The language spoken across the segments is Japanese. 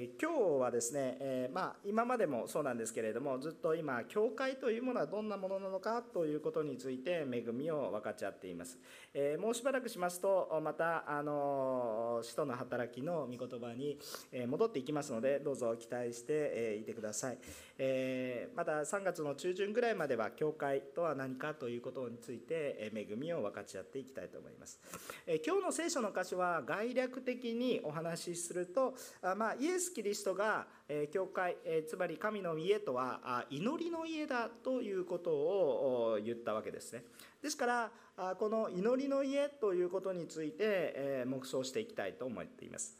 えー、今日はですね、えー、まあ、今までもそうなんですけれどもずっと今教会というものはどんなものなのかということについて恵みを分かち合っています、えー、もうしばらくしますとまたあの使徒の働きの御言葉に戻っていきますのでどうぞ期待していてください、えまた3月の中旬ぐらいまでは教会とは何かということについて恵みを分かち合っていきたいと思います、え今日の聖書の箇所は概略的にお話しするとあ、まあ、イエス・キリストが、え教会、えつまり神の家とは祈りの家だということを言ったわけですね。ですからあこの祈りの家ということについて、え黙想していきたいと思っています。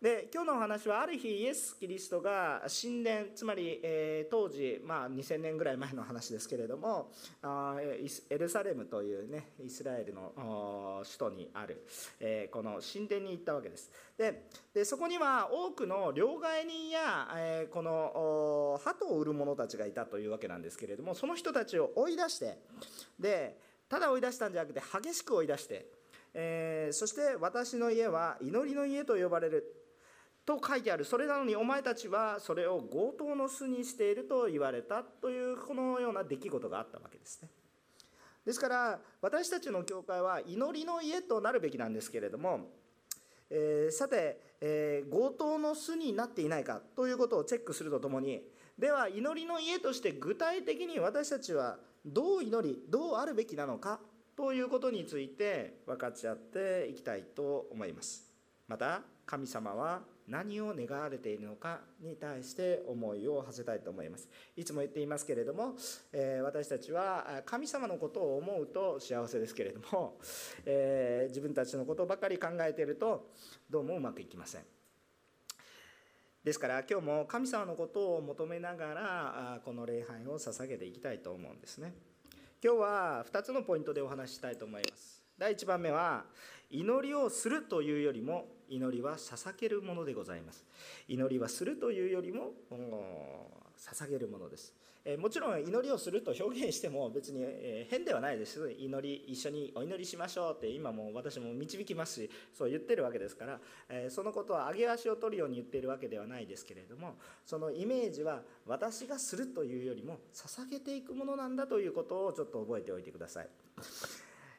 で今日のお話はある日イエス・キリストが神殿つまり、えー、当時、まあ、2000年ぐらい前の話ですけれどもあエルサレムという、ね、イスラエルの首都にある、えー、この神殿に行ったわけです。でそこには多くの両替人や、えー、この鳩を売る者たちがいたというわけなんですけれどもその人たちを追い出してでただ追い出したんじゃなくて激しく追い出してえ、そして私の家は祈りの家と呼ばれる。と書いてあるそれなのにお前たちはそれを強盗の巣にしていると言われたというこのような出来事があったわけですね。ですから私たちの教会は祈りの家となるべきなんですけれども、えー、さて、えー、強盗の巣になっていないかということをチェックするとともにでは祈りの家として具体的に私たちはどう祈りどうあるべきなのかということについて分かち合っていきたいと思います。また神様は何を願われているのかに対して思いを馳せたいと思います。いつも言っていますけれども、えー、私たちは神様のことを思うと幸せですけれども、えー、自分たちのことばかり考えているとどうもうまくいきません。ですから今日も神様のことを求めながらこの礼拝を捧げていきたいと思うんですね。今日は2つのポイントでお話ししたいと思います。第1番目は祈りをするというよりも祈りは捧げるものでございます。祈りはするというよりも捧げるものです。もちろん祈りをすると表現しても別に、変ではないです。祈り一緒にお祈りしましょうって今も私も導きますしそう言ってるわけですから、そのことは上げ足を取るように言っているわけではないですけれどもそのイメージは私がするというよりも捧げていくものなんだということをちょっと覚えておいてください。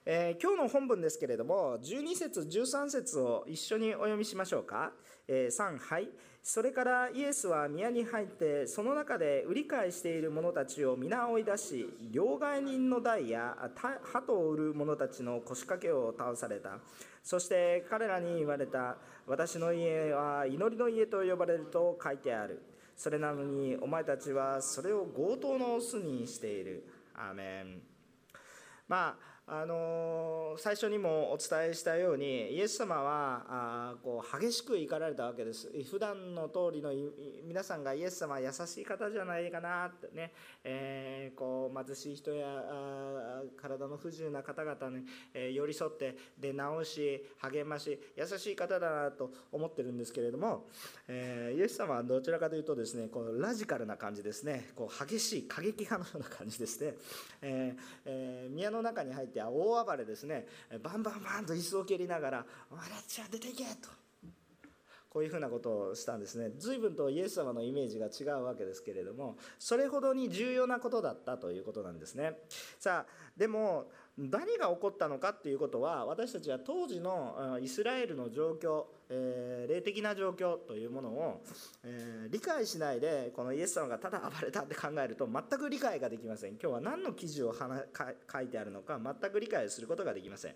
えー、今日の本文ですけれども12節13節を一緒にお読みしましょうか、えー、3はいそれからイエスは宮に入ってその中で売り買いしている者たちを皆追い出し両替人の代や鳩を売る者たちの腰掛けを倒された。そして彼らに言われた私の家は祈りの家と呼ばれると書いてある。それなのにお前たちはそれを強盗の巣にしている。アーメン。まああの最初にもお伝えしたようにイエス様はあこう激しく怒られたわけです。普段の通りの皆さんがイエス様は優しい方じゃないかなってね、えー、こう貧しい人やあ体の不自由な方々に、え寄り添ってで直し励まし優しい方だなと思ってるんですけれども、えー、イエス様はどちらかというとですねこのラジカルな感じですね。こう激しい過激派のような感じですね、えーえー、宮の中に入ってて大暴れですね。バンバンバンと椅子を蹴りながら「お前たちゃ出ていけ!」と。こういうふうなことをしたんですね。随分とイエス様のイメージが違うわけですけれどもそれほどに重要なことだったということなんですね。さあでも何が起こったのかっていうことは私たちは当時のイスラエルの状況えー、霊的な状況というものを、えー、理解しないでこのイエス様がただ暴れたって考えると全く理解ができません。今日は何の記事を書いてあるのか全く理解することができません、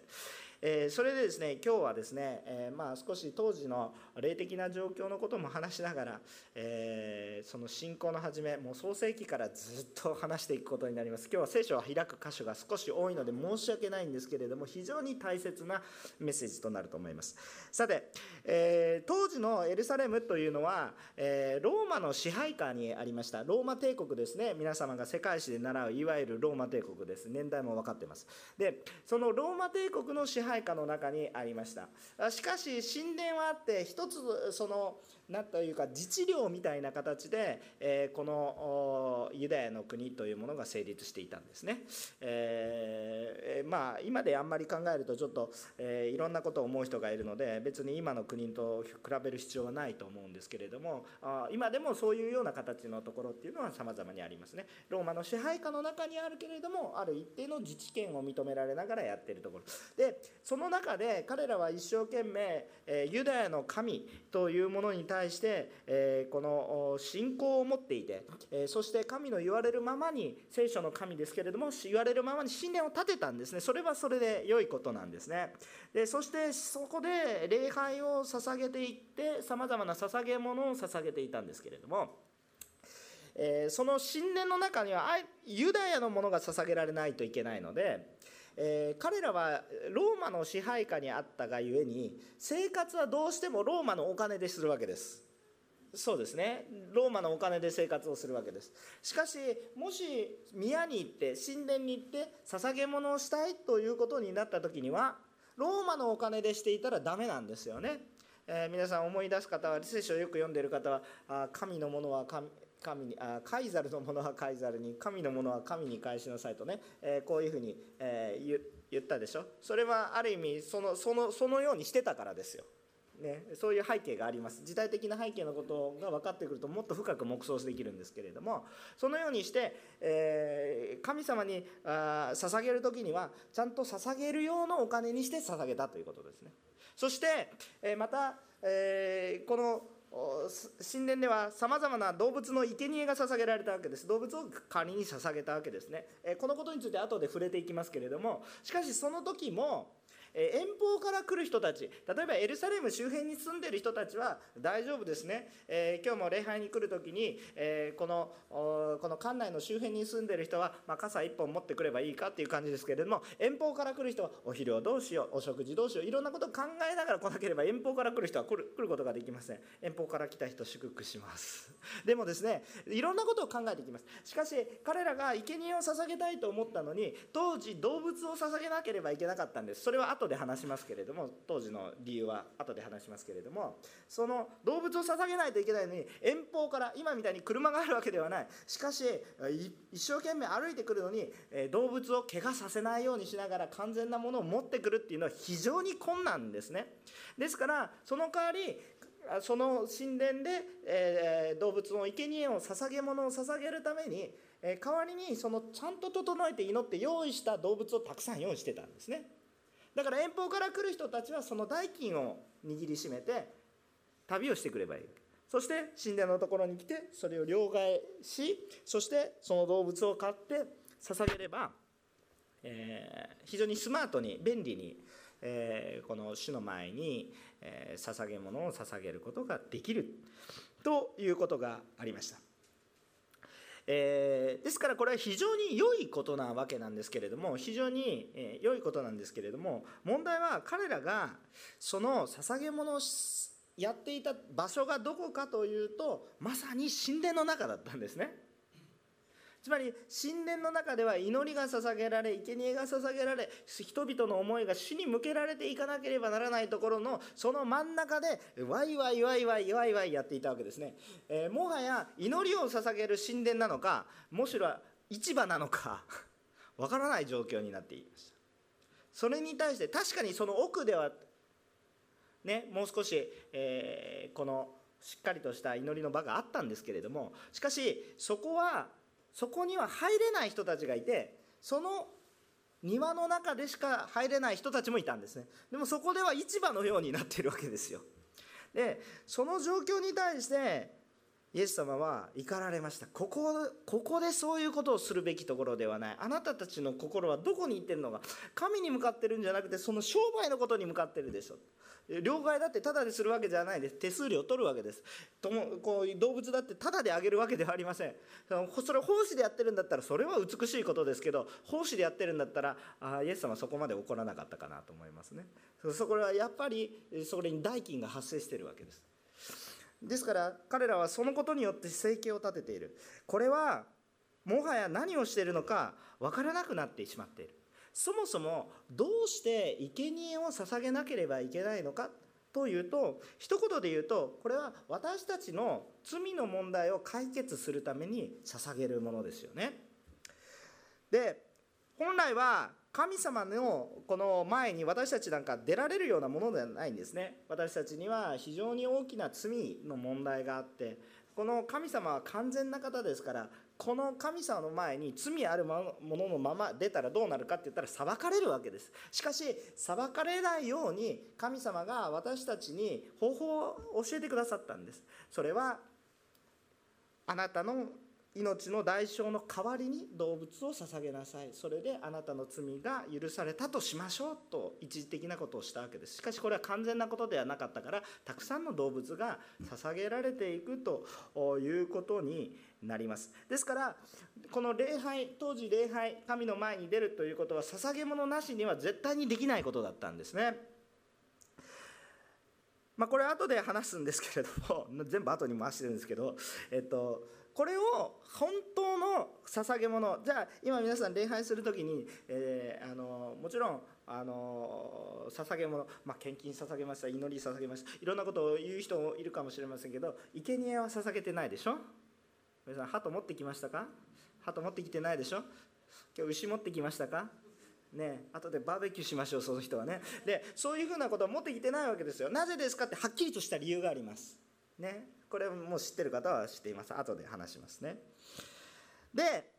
えー、それでですね今日はですね、えまあ、少し当時の霊的な状況のことも話しながら、えその信仰の始めもう創世記からずっと話していくことになります。今日は聖書を開く箇所が少し多いので申し訳ないんですけれども非常に大切なメッセージとなると思います。さてえー、当時のエルサレムというのは、え、ローマの支配下にありました。ローマ帝国ですね。皆様が世界史で習ういわゆるローマ帝国です。年代も分かってます。でそのローマ帝国の支配配下の中にありました。しかし神殿はあって一つそのなんというか自治領みたいな形で、えー、このユダヤの国というものが成立していたんですね、えー、まあ今であんまり考えるとちょっと、えー、いろんなことを思う人がいるので別に今の国と比べる必要はないと思うんですけれどもあ今でもそういうような形のところっていうのは様々にありますね。ローマの支配下の中にあるけれどもある一定の自治権を認められながらやってるところ。でその中で彼らは一生懸命、えユダヤの神というものに対対して、えこの信仰を持っていて、えそして神の言われるままに聖書の神ですけれども言われるままに神殿を建てたんですね。それはそれで良いことなんですね。でそしてそこで礼拝を捧げていってさまざまな捧げ物を捧げていたんですけれどもえその神殿の中にはユダヤのものが捧げられないといけないのでえー、彼らはローマの支配下にあったがゆえに生活はどうしてもローマのお金でするわけです。そうですね。ローマのお金で生活をするわけです。しかしもし宮に行って神殿に行って捧げ物をしたいということになった時にはローマのお金でしていたらダメなんですよね、えー、皆さん思い出す方は聖書をよく読んでいる方はあ神のものは神神にあカイザルのものはカイザルに神のものは神に返しなさいとね、えー、こういうふうに、えー、言ったでしょ？それはある意味そのそのそのようにしてたからですよ。ね、そういう背景があります。時代的な背景のことが分かってくるともっと深く黙想できるんですけれどもそのようにして、えー、神様にあ捧げる時にはちゃんと捧げる用のお金にして捧げたということですね。そして、え、また、えー、この神殿ではさまざまな動物の生贄が捧げられたわけです。動物を仮に捧げたわけですね。このことについて後で触れていきますけれどもしかしその時もえ遠方から来る人たち例えばエルサレム周辺に住んでる人たちは大丈夫ですね、えー、今日も礼拝に来る時に、えー、このこの館内の周辺に住んでる人は、まあ、傘1本持ってくればいいかっていう感じですけれども遠方から来る人はお昼をどうしようお食事どうしよういろんなことを考えながら来なければ遠方から来る人は来る来ることができません。遠方から来た人祝福します。でもですねいろんなことを考えていきます。しかし彼らが生贄を捧げたいと思ったのに当時動物を捧げなければいけなかったんです。それは後で話しますけれども当時の理由は後で話しますけれどもその動物を捧げないといけないのに遠方から今みたいに車があるわけではない。しかし一生懸命歩いてくるのに動物を怪我させないようにしながら完全なものを持ってくるっていうのは非常に困難ですね。ですからその代わりその神殿で、え、動物の生贄を捧げ物を捧げるために、え、代わりにそのちゃんと整えて祈って用意した動物をたくさん用意してたんですね。だから遠方から来る人たちはその代金を握りしめて旅をしてくればいいそして神殿のところに来てそれを両替しそしてその動物を買って捧げれば、えー、非常にスマートに便利に、えー、この主の前に、えー、捧げ物を捧げることができるということがありました。えー、ですからこれは非常に良いことなわけなんですけれども非常に、え、良いことなんですけれども問題は彼らがその捧げ物をやっていた場所がどこかというとまさに神殿の中だったんですね。つまり神殿の中では祈りが捧げられ生贄が捧げられ人々の思いが主に向けられていかなければならないところのその真ん中でワイワイワイワイワイワイやっていたわけですね、えー、もはや祈りを捧げる神殿なのかむしろ市場なのかわからない状況になっていました。それに対して確かにその奥ではねもう少し、えー、このしっかりとした祈りの場があったんですけれどもしかしそこはそこには入れない人たちがいてその庭の中でしか入れない人たちもいたんですね。でもそこでは市場のようになっているわけですよ。でその状況に対してイエス様は怒られました。ここここでそういうことをするべきところではない。あなたたちの心はどこに行ってるのか。神に向かってるんじゃなくてその商売のことに向かってるでしょ。両替だってタダでするわけじゃないです。手数料を取るわけです。ともこう動物だってタダであげるわけではありません。それを奉仕でやってるんだったらそれは美しいことですけど奉仕でやってるんだったらあイエス様そこまで怒らなかったかなと思いますね。そこはやっぱりそれに代金が発生してるわけです。ですから彼らはそのことによって生計を立てているこれはもはや何をしているのか分からなくなってしまっているそもそもどうして生贄を捧げなければいけないのかというと一言で言うとこれは私たちの罪の問題を解決するために捧げるものですよね。で本来は神様のこの前に私たちなんか出られるようなものではないんですね。私たちには非常に大きな罪の問題があってこの神様は完全な方ですからこの神様の前に罪あるもののまま出たらどうなるかって言ったら裁かれるわけです。しかし裁かれないように神様が私たちに方法を教えてくださったんです。それはあなたの命の代償の代わりに動物を捧げなさい。それであなたの罪が許されたとしましょうと一時的なことをしたわけです。しかしこれは完全なことではなかったからたくさんの動物が捧げられていくということになります。ですからこの礼拝当時礼拝神の前に出るということは捧げ物なしには絶対にできないことだったんですね。まあ、これ後で話すんですけれども全部後に回してるんですけどえっとこれを本当の捧げ物。じゃあ今皆さん礼拝する時に、えー、あのもちろんあの捧げ物、まあ、献金捧げました。祈り捧げました。いろんなことを言う人もいるかもしれませんけど生贄は捧げてないでしょ？皆さん鳩持ってきましたか？鳩持ってきてないでしょ？今日牛持ってきましたか？ね後でバーベキューしましょうその人はね。でそういうふうなことを持ってきてないわけですよ。なぜですかってはっきりとした理由があります。ね。これも知ってる方は知っています。後で話しますね。で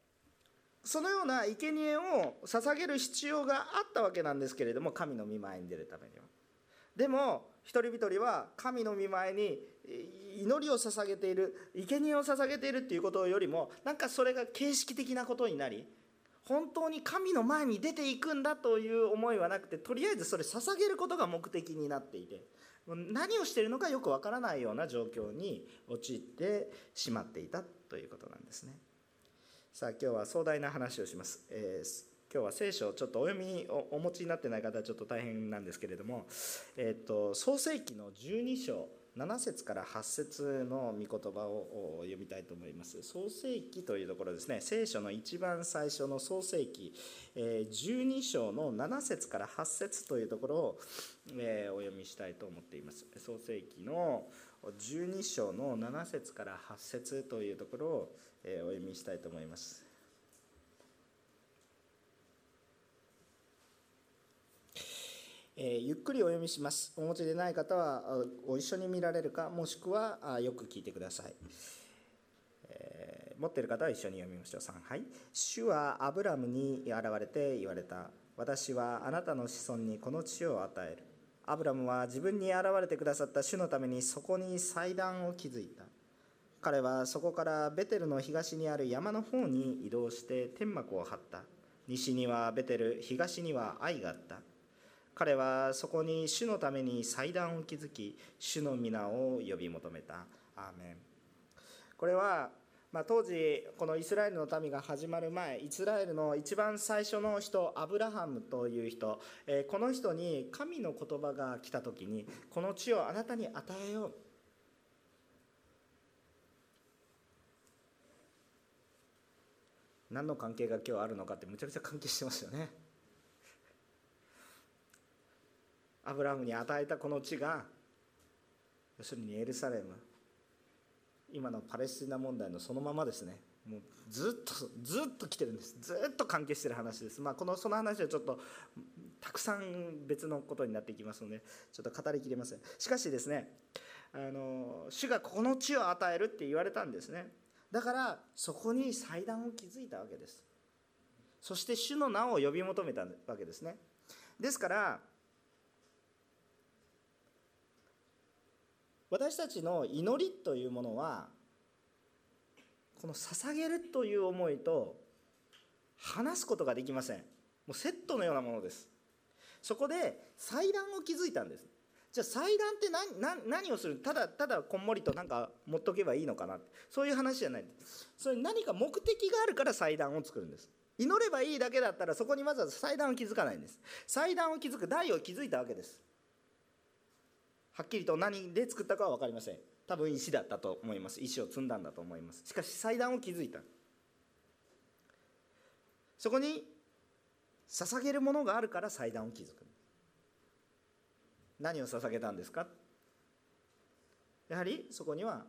そのような生贄を捧げる必要があったわけなんですけれども神の御前に出るためには。でも一人一人は神の御前に祈りを捧げている生贄を捧げているっていうことよりもなんかそれが形式的なことになり本当に神の前に出ていくんだという思いはなくてとりあえずそれ捧げることが目的になっていて何をしているのかよくわからないような状況に陥ってしまっていたということなんですね。さあ今日は壮大な話をします。えー今日は聖書をちょっとお読みお持ちになってない方はちょっと大変なんですけれども、えーと、創世記の12章7節から8節の御言葉を読みたいと思います。創世記というところですね、聖書の一番最初の創世記、12章の7節から8節というところを、お読みしたいと思っています。創世記の12章の7節から8節というところを、お読みしたいと思います。え、ゆっくりお読みします。お持ちでない方はご一緒に見られるか、もしくはよく聞いてください。えー、持っている方は一緒に読みましょう。3はい。主はアブラムに現れて言われた。私はあなたの子孫にこの地を与える。アブラムは自分に現れてくださった主のためにそこに祭壇を築いた。彼はそこからベテルの東にある山の方に移動して天幕を張った。西にはベテル、東には愛があった。彼はそこに主のために祭壇を築き主の皆を呼び求めた。アーメン。これは、まあ、当時このイスラエルの民が始まる前イスラエルの一番最初の人アブラハムという人、えこの人に神の言葉が来た時にこの地をあなたに与えよう。何の関係が今日あるのかってむちゃくちゃ関係してますよね。アブラハムに与えたこの地が要するにエルサレム。今のパレスチナ問題のそのままですね。もうずっとずっと来てるんです。ずっと関係してる話です、まあ、このその話はちょっとたくさん別のことになっていきますのでちょっと語りきれません。しかしですねあの主がこの地を与えるって言われたんですね。だからそこに祭壇を築いたわけです。そして主の名を呼び求めたわけですね。ですから私たちの祈りというものはこの捧げるという思いと話すことができません。もうセットのようなものです。そこで祭壇を築いたんです。じゃあ祭壇って何何をする？ただただこんもりとなんか持っとけばいいのかな。そういう話じゃないです。それ何か目的があるから祭壇を作るんです。祈ればいいだけだったらそこにわざわざ祭壇を築かないんです。祭壇を築く台を築いたわけです。はっきりと何で作ったかは分かりません。多分石だったと思います。石を積んだんだと思います。しかし祭壇を築いた。そこに捧げるものがあるから祭壇を築く。何を捧げたんですか？やはりそこには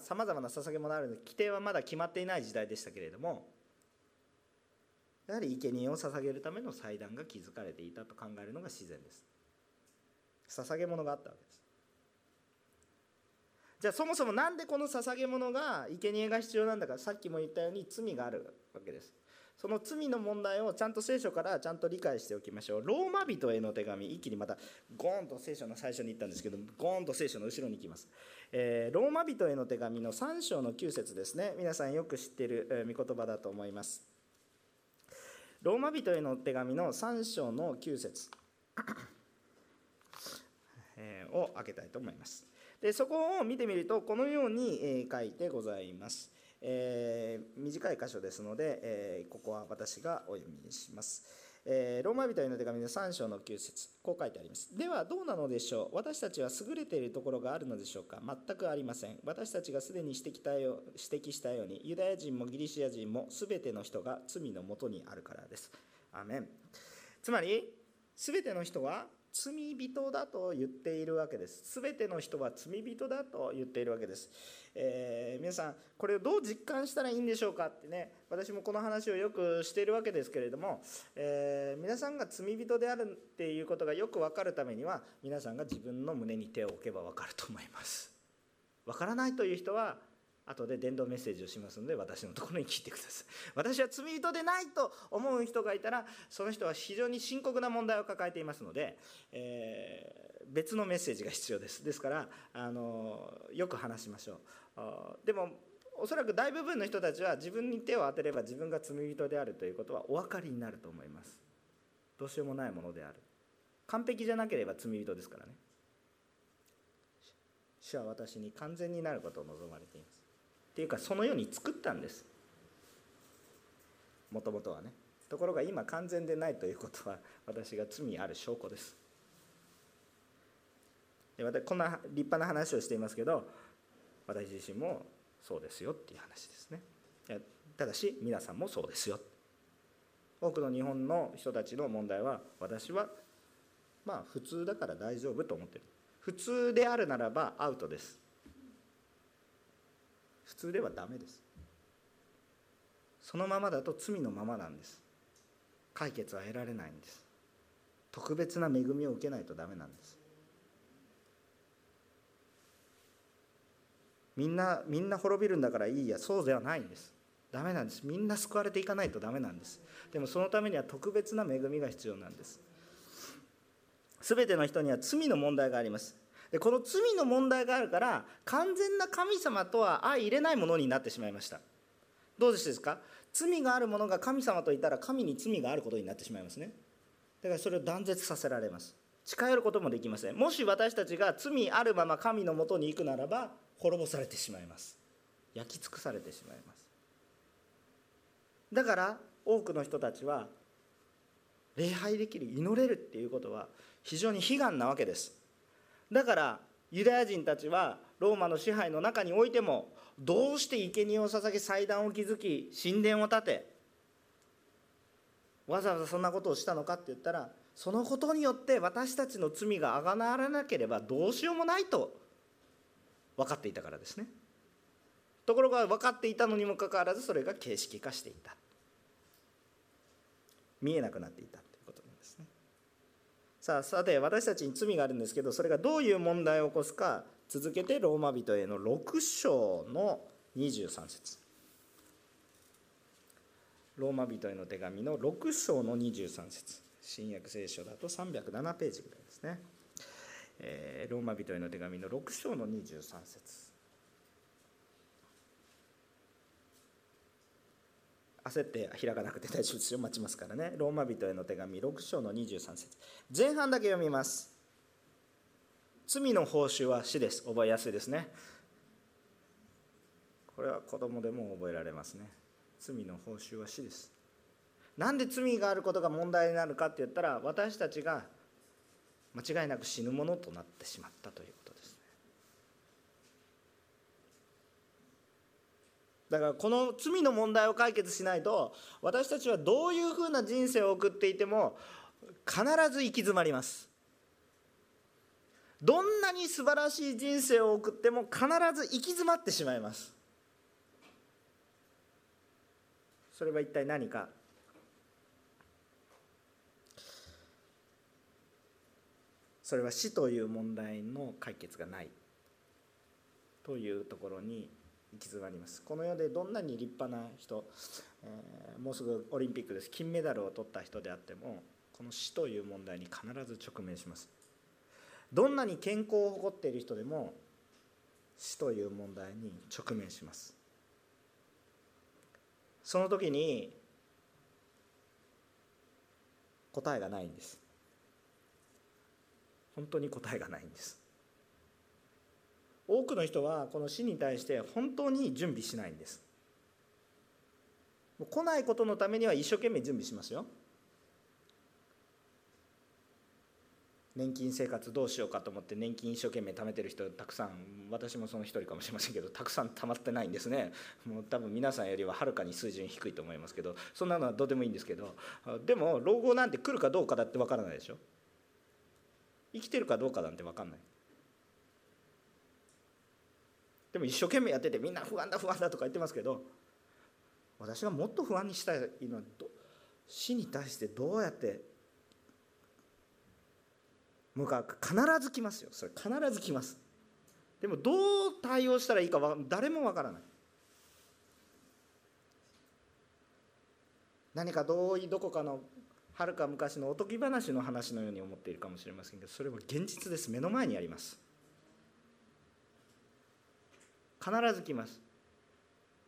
さまざ、まな捧げ物あるので規定はまだ決まっていない時代でしたけれどもやはり生贄を捧げるための祭壇が築かれていたと考えるのが自然です。捧げ物があったわけです。じゃあそもそも何でこの捧げ物が生贄が必要なんだかさっきも言ったように罪があるわけです。その罪の問題をちゃんと聖書からちゃんと理解しておきましょう。ローマ人への手紙一気にまたゴーンと聖書の最初に言ったんですけどゴーンと聖書の後ろに行きます、えー、ローマ人への手紙の3章の9節ですね。皆さんよく知ってる、え御言葉だと思います。ローマ人への手紙の3章の9節。を開けたいと思いますでそこを見てみるとこのように書いてございますえー、短い箇所ですので、えー、ここは私がお読みします。えー、ローマ人への手紙の3章の9節こう書いてあります。ではどうなのでしょう？私たちは優れているところがあるのでしょうか？全くありません。私たちがすでに指摘したよ指摘したように、ユダヤ人もギリシア人も全ての人が罪のもとにあるからです。アメンつまり、全ての人は罪人だと言っているわけです。全ての人は罪人だと言っているわけです。えー、皆さん、これをどう実感したらいいんでしょうかってね、私もこの話をよくしているわけですけれども、えー、皆さんが罪人であるっていうことがよく分かるためには、皆さんが自分の胸に手を置けば分かると思います。分からないという人は、後で伝道メッセージをしますので私のところに聞いてください。私は罪人でないと思う人がいたらその人は非常に深刻な問題を抱えていますので、えー、別のメッセージが必要です。ですからあのよく話しましょう。でもおそらく大部分の人たちは自分に手を当てれば自分が罪人であるということはお分かりになると思います。どうしようもないものである。完璧じゃなければ罪人ですからね。主は私に完全になることを望まれています。っていうかそのように作ったんです。もともとはね。ところが今完全でないということは私が罪ある証拠です。で私こんな立派な話をしていますけど私自身もそうですよっていう話ですね。ただし皆さんもそうですよ。多くの日本の人たちの問題は私はまあ普通だから大丈夫と思ってる。普通であるならばアウトです。普通ではダメです。そのままだと罪のままなんです。解決は得られないんです。特別な恵みを受けないとダメなんです。みんなみんな滅びるんだからいいや。そうではないんです。ダメなんです。みんな救われていかないとダメなんです。でもそのためには特別な恵みが必要なんです。全ての人には罪の問題があります。この罪の問題があるから完全な神様とは相入れないものになってしまいました。どうしてですか？罪があるものが神様といたら神に罪があることになってしまいますね。だからそれを断絶させられます。近寄ることもできません。もし私たちが罪あるまま神のもとに行くならば滅ぼされてしまいます。焼き尽くされてしまいます。だから多くの人たちは礼拝できる祈れるっていうことは非常に悲願なわけです。だからユダヤ人たちはローマの支配の中においてもどうして生贄を捧げ祭壇を築き神殿を建てわざわざそんなことをしたのかって言ったらそのことによって私たちの罪があがなわれなければどうしようもないと分かっていたからですね。ところが分かっていたのにもかかわらずそれが形式化していた。見えなくなっていた。さあさて私たちに罪があるんですけどそれがどういう問題を起こすか続けてローマ人への6章の23節。ローマ人への手紙の6章の23節。新約聖書だと307ページぐらいですね、えー、ローマ人への手紙の6章の23節。焦って開かなくて大丈夫ですよ。待ちますからね。ローマ人への手紙6章の23節。前半だけ読みます。罪の報酬は死です。覚えやすいですね。これは子供でも覚えられますね。罪の報酬は死です。なんで罪があることが問題になるかって言ったら私たちが間違いなく死ぬものとなってしまったという。だからこの罪の問題を解決しないと私たちはどういうふうな人生を送っていても必ず行き詰まります。どんなに素晴らしい人生を送っても必ず行き詰まってしまいます。それは一体何か？それは死という問題の解決がないというところに行き詰まります。この世でどんなに立派な人、えー、もうすぐオリンピックです。金メダルを取った人であってもこの死という問題に必ず直面します。どんなに健康を誇っている人でも死という問題に直面します。その時に答えがないんです。本当に答えがないんです。多くの人はこの死に対して本当に準備しないんです。来ないことのためには一生懸命準備しますよ。年金生活どうしようかと思って年金一生懸命貯めてる人たくさん私もその一人かもしれませんけどたくさん貯まってないんですね。もう多分皆さんよりははるかに水準低いと思いますけどそんなのはどうでもいいんですけどでも老後なんて来るかどうかだってわからないでしょ。生きてるかどうかなんて分かんない。でも一生懸命やっててみんな不安だ不安だとか言ってますけど私がもっと不安にしたいのは死に対してどうやって向かうか。必ず来ますよ。それ必ず来ます。でもどう対応したらいいか誰もわからない。何かどうどこかのはるか昔のおとぎ話の話のように思っているかもしれませんけどそれは現実です。目の前にあります。必ず来ます。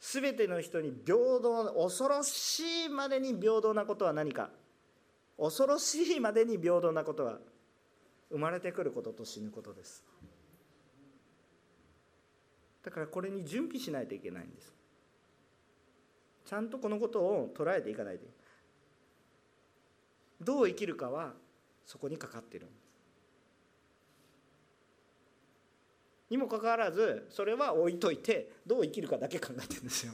全ての人に平等恐ろしいまでに平等なことは何か。恐ろしいまでに平等なことは生まれてくることと死ぬことです。だからこれに準備しないといけないんです。ちゃんとこのことを捉えていかないとどう生きるかはそこにかかっている。にもかかわらずそれは置いといてどう生きるかだけ考えてるんですよ。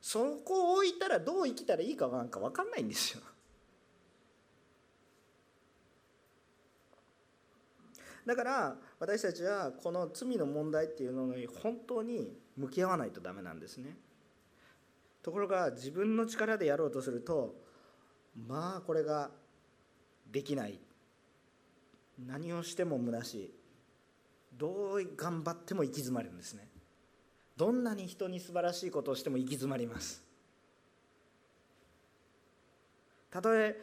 そこを置いたらどう生きたらいいかなんか分かんないんですよ。だから私たちはこの罪の問題っていうのに本当に向き合わないとダメなんですね。ところが自分の力でやろうとするとまあこれができない。何をしても虚しい。どう頑張っても行き詰まるんですね。どんなに人に素晴らしいことをしても行き詰まります。たとえ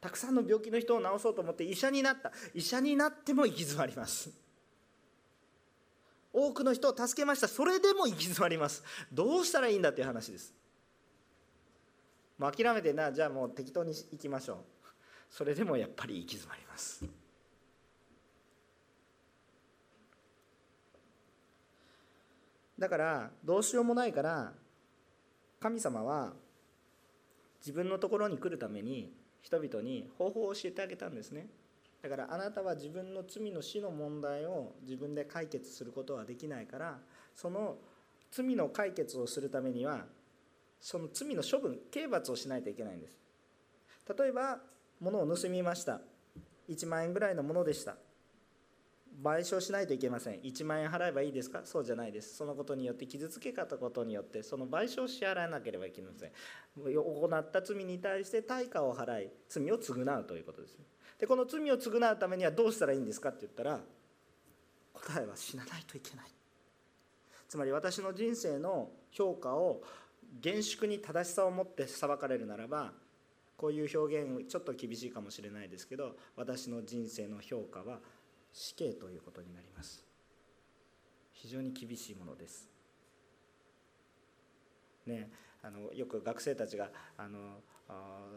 たくさんの病気の人を治そうと思って医者になった。医者になっても行き詰まります。多くの人を助けました。それでも行き詰まります。どうしたらいいんだっていう話です。もう諦めてなじゃあもう適当に行きましょう。それでもやっぱり行き詰まります。だからどうしようもないから神様は自分のところに来るために人々に方法を教えてあげたんですね。だからあなたは自分の罪の死の問題を自分で解決することはできないからその罪の解決をするためにはその罪の処分刑罰をしないといけないんです。例えば物を盗みました。1万円ぐらいのものでした。賠償しないといけません。1万円払えばいいですか？そうじゃないです。そのことによって傷つけ方ことによってその賠償を支払わなければいけません。行った罪に対して対価を払い罪を償うということですでこの罪を償うためにはどうしたらいいんですかって言ったら答えは死なないといけない。つまり私の人生の評価を厳粛に正しさを持って裁かれるならばこういう表現ちょっと厳しいかもしれないですけど私の人生の評価は死刑ということになります。非常に厳しいものです。ねあのよく学生たちがあの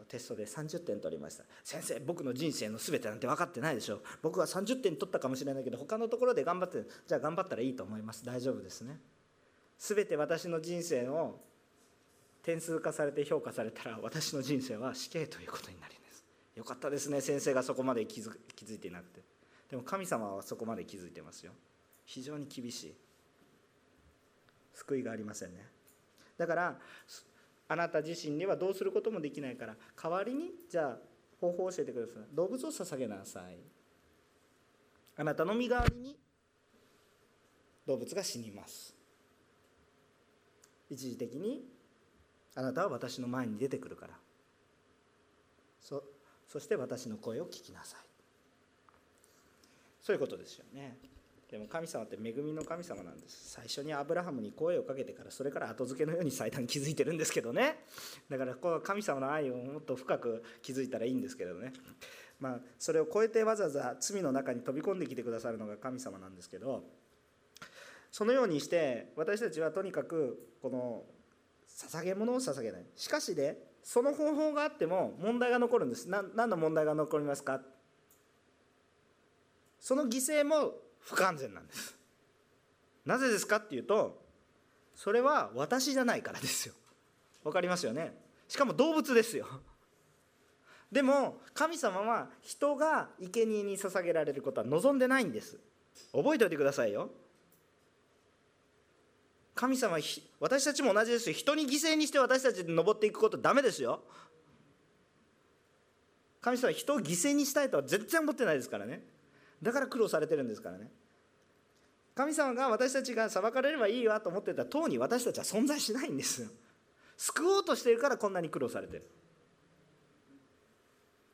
テストで30点取りました。先生僕の人生の全てなんて分かってないでしょ。僕は30点取ったかもしれないけど他のところで頑張ってじゃあ頑張ったらいいと思います。大丈夫ですね。全て私の人生を点数化されて評価されたら私の人生は死刑ということになります。よかったですね先生がそこまで気づ気づいていなくて。でも神様はそこまで気づいてますよ。非常に厳しい。救いがありませんね。だからあなた自身にはどうすることもできないから代わりにじゃあ方法を教えてください。動物を捧げなさい。あなたの身代わりに動物が死にます。一時的にあなたは私の前に出てくるから。そそして私の声を聞きなさい。そういうことですよね。でも神様って恵みの神様なんです。最初にアブラハムに声をかけてからそれから後付けのように祭壇気づいてるんですけどね。だからこう神様の愛をもっと深く気づいたらいいんですけどね。まあそれを超えてわざわざ罪の中に飛び込んできてくださるのが神様なんですけどそのようにして私たちはとにかくこの捧げ物を捧げない。しかしねその方法があっても問題が残るんです。何の問題が残りますか？その犠牲も不完全なんです。なぜですかっていうとそれは私じゃないからですよ。わかりますよね？しかも動物ですよ。でも神様は人が生贄に捧げられることは望んでないんです。覚えておいてくださいよ。神様私たちも同じですよ。人に犠牲にして私たちで登っていくことダメですよ。神様は人を犠牲にしたいとは全然思ってないですからね。だから苦労されてるんですからね。神様が私たちが裁かれればいいわと思ってた塔に私たちは存在しないんですよ。救おうとしてるからこんなに苦労されてる。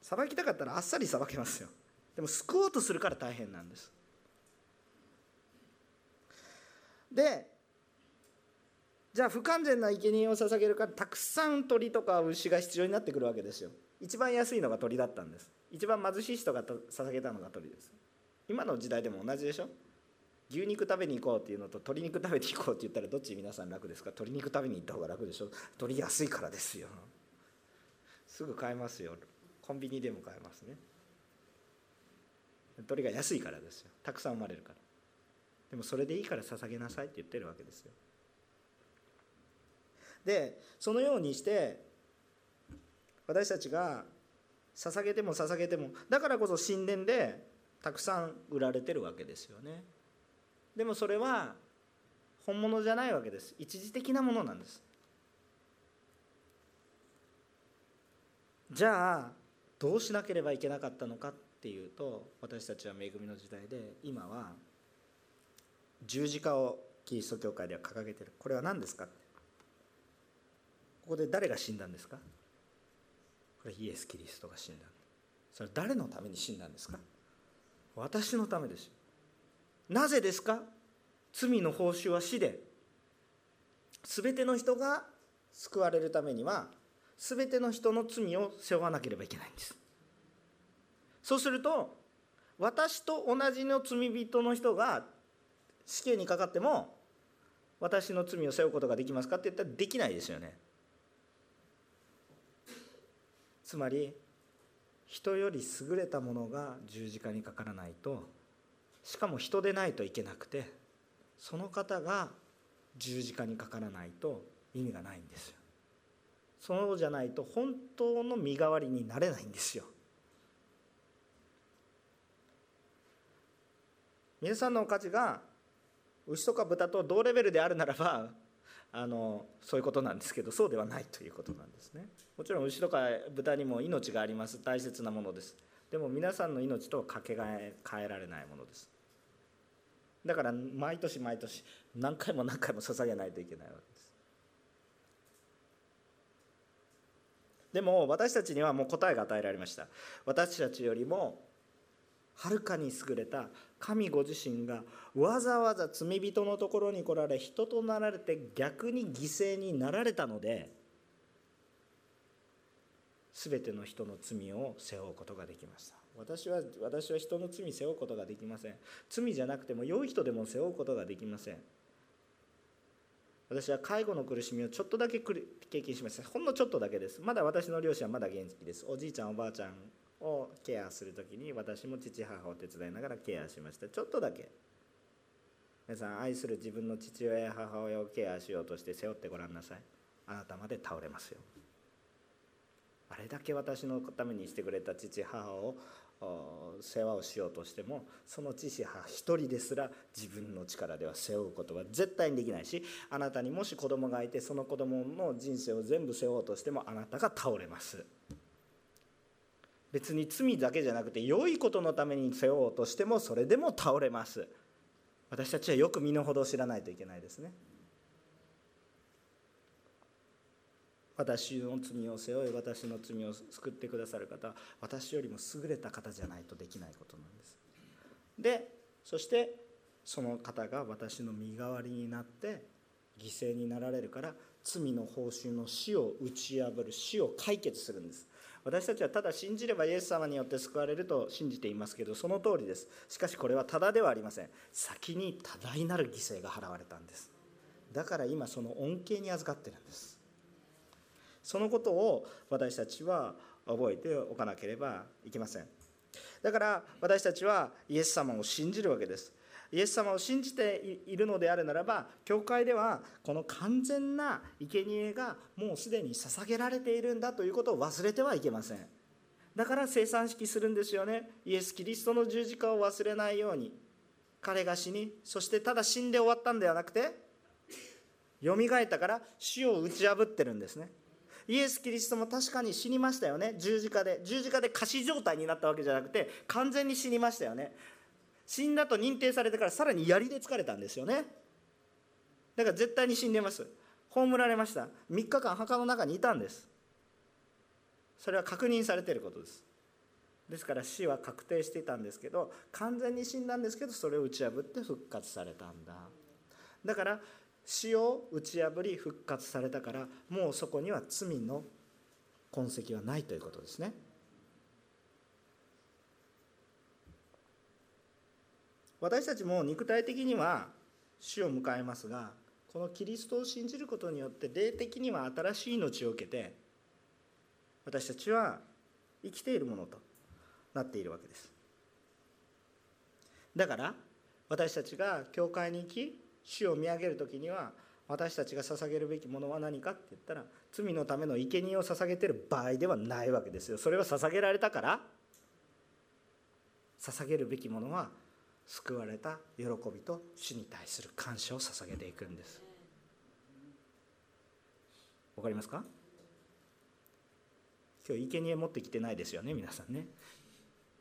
裁きたかったらあっさり裁けますよ。でも救おうとするから大変なんです。でじゃあ不完全な生贄を捧げるからたくさん鳥とか牛が必要になってくるわけですよ。一番安いのが鳥だったんです。一番貧しい人が捧げたのが鳥です。今の時代でも同じでしょ？牛肉食べに行こうっていうのと鶏肉食べに行こうって言ったらどっち皆さん楽ですか？鶏肉食べに行った方が楽でしょ？鶏安いからですよ。すぐ買えますよ。コンビニでも買えますね。鶏が安いからですよ。たくさん生まれるから。でもそれでいいから捧げなさいって言ってるわけですよ。でそのようにして私たちが捧げても捧げてもだからこそ神殿でたくさん売られてるわけですよね。でもそれは本物じゃないわけです。一時的なものなんです。じゃあどうしなければいけなかったのかっていうと私たちは恵みの時代で今は十字架をキリスト教会では掲げてる。これは何ですかここで誰が死んだんですか？これイエス・キリストが死んだ。それ誰のために死んだんですか？私のためですなぜですか？罪の報酬は死で。全ての人が救われるためには全ての人の罪を背負わなければいけないんです。そうすると私と同じの罪人の人が死刑にかかっても私の罪を背負うことができますかって言ったらできないですよね。つまり人より優れたものが十字架にかからないとしかも人でないといけなくてその方が十字架にかからないと意味がないんですよ。そうじゃないと本当の身代わりになれないんですよ。皆さんの価値が牛とか豚と同レベルであるならばあのそういうことなんですけどそうではないということなんですね。もちろん牛とか豚にも命があります。大切なものです。でも皆さんの命とはかけがえ変えられないものです。だから毎年毎年何回も何回も捧げないといけないわけです。でも私たちにはもう答えが与えられました。私たちよりもはるかに優れた神ご自身がわざわざ罪人のところに来られ人となられて逆に犠牲になられたので全ての人の罪を背負うことができました。私は私は人の罪背負うことができません。罪じゃなくても良い人でも背負うことができません。私は介護の苦しみをちょっとだけ経験しました。ほんのちょっとだけです。まだ私の両親はまだ元気です。おじいちゃんおばあちゃんをケアする時に私も父母を手伝いながらケアしました。ちょっとだけ。皆さん愛する自分の父親や母親をケアしようとして背負ってごらんなさい。あなたまで倒れますよ。あれだけ私のためにしてくれた父母を世話をしようとしてもその父母一人ですら自分の力では背負うことは絶対にできないしあなたにもし子供がいてその子供の人生を全部背負おうとしてもあなたが倒れます。別に罪だけじゃなくて良いことのために背負おうとしてもそれでも倒れます。私たちはよく身の程を知らないといけないですね。私の罪を背負い私の罪を救ってくださる方は私よりも優れた方じゃないとできないことなんです。でそしてその方が私の身代わりになって犠牲になられるから罪の報酬の死を打ち破る死を解決するんです。私たちはただ信じればイエス様によって救われると信じていますけどその通りです。しかしこれはただではありません。先に多大なる犠牲が払われたんです。だから今その恩恵に預かってるんです。そのことを私たちは覚えておかなければいけません。だから私たちはイエス様を信じるわけです。イエス様を信じているのであるならば教会ではこの完全な生贄がもうすでに捧げられているんだということを忘れてはいけません。だから生産式するんですよね。イエス・キリストの十字架を忘れないように。彼が死にそしてただ死んで終わったんではなくてよみがえったから死を打ち破ってるんですね。イエス・キリストも確かに死にましたよね。十字架で十字架で仮死状態になったわけじゃなくて完全に死にましたよね。死んだと認定されてからさらに槍で疲れたんですよね。だから絶対に死んでます。葬られました。3日間墓の中にいたんです。それは確認されていることです。ですから死は確定していたんですけど完全に死んだんですけどそれを打ち破って復活されたんだ。だから死を打ち破り復活されたからもうそこには罪の痕跡はないということですね。私たちも肉体的には死を迎えますがこのキリストを信じることによって霊的には新しい命を受けて私たちは生きているものとなっているわけです。だから私たちが教会に行き主を見上げる時には私たちが捧げるべきものは何かって言ったら罪のための生贄を捧げてる場合ではないわけですよ。それは捧げられたから捧げるべきものは救われた喜びと主に対する感謝を捧げていくんです。わかりますか？今日生贄持ってきてないですよね皆さんね。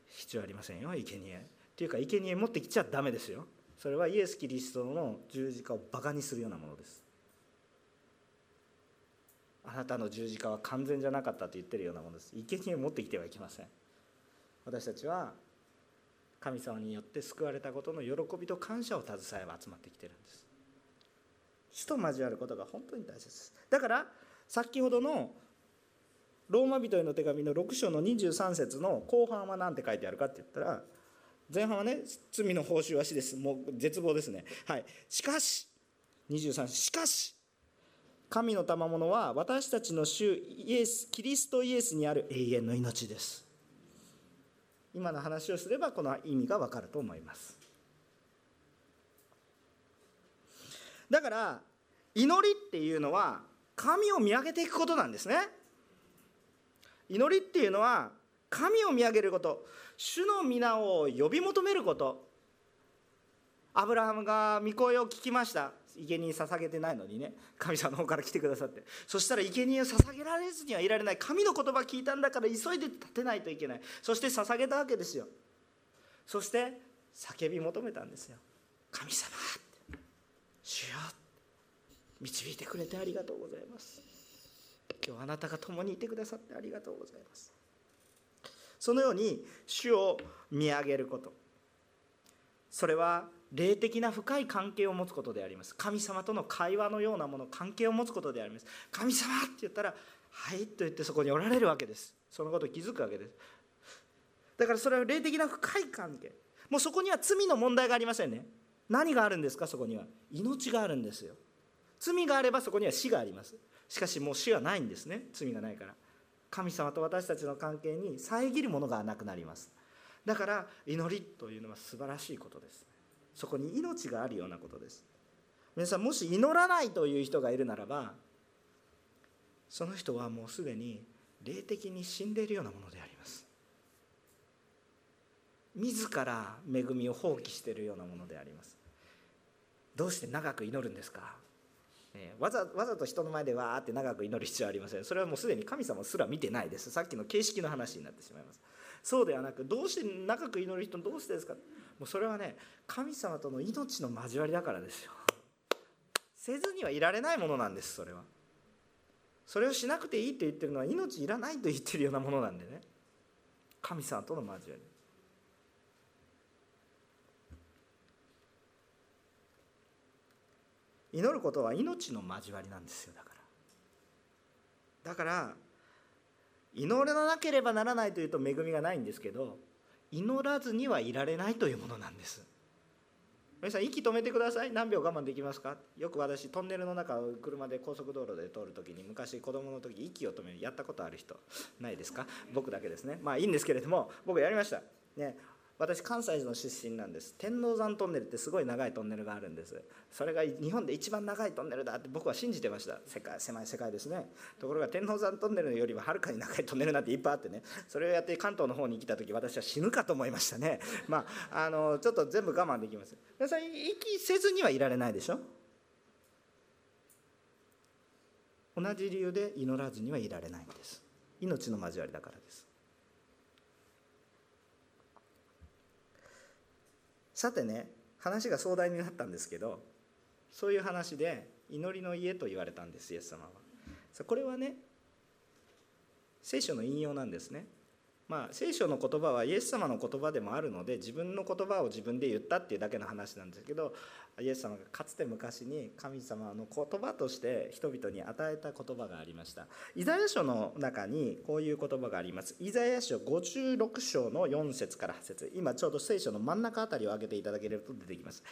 必要ありませんよ生贄。っていうか生贄持ってきちゃダメですよ。それはイエス・キリストの十字架をバカにするようなものです。あなたの十字架は完全じゃなかったと言ってるようなものです。生贄持ってきてはいけません。私たちは神様によって救われたことの喜びと感謝を携えば集まってきてるんです。死と交わることが本当に大切。ですだから先ほどのローマ人への手紙の6章の23節の後半は何て書いてあるかって言ったら前半はね罪の報酬は死です。もう絶望ですね。はい。しかし23しかし神の賜物は私たちの主イエスキリストイエスにある永遠の命です。今の話をすればこの意味がわかると思います。だから祈りっていうのは神を見上げていくことなんですね。祈りっていうのは神を見上げること主の皆を呼び求めること。アブラハムが御声を聞きました。生贄捧げてないのにね。神様の方から来てくださって。そしたら生贄を捧げられずにはいられない。神の言葉聞いたんだから急いで立てないといけない。そして捧げたわけですよ。そして叫び求めたんですよ。神様主よ導いてくれてありがとうございます。今日あなたが共にいてくださってありがとうございます。そのように主を見上げること。それは霊的な深い関係を持つことであります。神様との会話のようなもの関係を持つことであります。神様って言ったら「はい」と言ってそこにおられるわけです。そのことを気づくわけです。だからそれは霊的な深い関係。もうそこには罪の問題がありませんね。何があるんですか？そこには。命があるんですよ。罪があればそこには死があります。しかしもう死はないんですね。罪がないから。神様と私たちの関係に遮るものがなくなります。だから祈りというのは素晴らしいことです。そこに命があるようなことです。皆さんもし祈らないという人がいるならばその人はもうすでに霊的に死んでいるようなものであります。自ら恵みを放棄しているようなものであります。どうして長く祈るんですか？え、わざわざと人の前でわーって長く祈る必要はありません。それはもうすでに神様すら見てないです。さっきの形式の話になってしまいます。そうではなくどうして長く祈る人どうしてですか？もうそれはね神様との命の交わりだからですよ。せずにはいられないものなんですそれは。それをしなくていいと言ってるのは命いらないと言ってるようなものなんでね。神様との交わり。祈ることは命の交わりなんですよだから。だから祈らなければならないというと恵みがないんですけど祈らずにはいられないというものなんです。皆さん息止めてください。何秒我慢できますか？よく私トンネルの中を車で高速道路で通る時に昔子供の時息を止めるやったことある人ないですか？僕だけですね。まあいいんですけれども僕やりました。ね。私関西の出身なんです。天王山トンネルってすごい長いトンネルがあるんです。それが日本で一番長いトンネルだって僕は信じてました。世界狭い世界ですね。ところが天王山トンネルよりははるかに長いトンネルなんていっぱいあってね。それをやって関東の方に来た時私は死ぬかと思いましたね。まああのちょっと全部我慢できます。皆さん息せずにはいられないでしょ？同じ理由で祈らずにはいられないんです。命の交わりだからです。さてね話が壮大になったんですけどそういう話で祈りの家と言われたんですイエス様は。これはね聖書の引用なんですね。まあ、聖書の言葉はイエス様の言葉でもあるので自分の言葉を自分で言ったっていうだけの話なんですけどイエス様がかつて昔に神様の言葉として人々に与えた言葉がありました。イザヤ書の中にこういう言葉があります。イザヤ書56章の4節から8節。今ちょうど聖書の真ん中あたりを開けていただけると出てきます。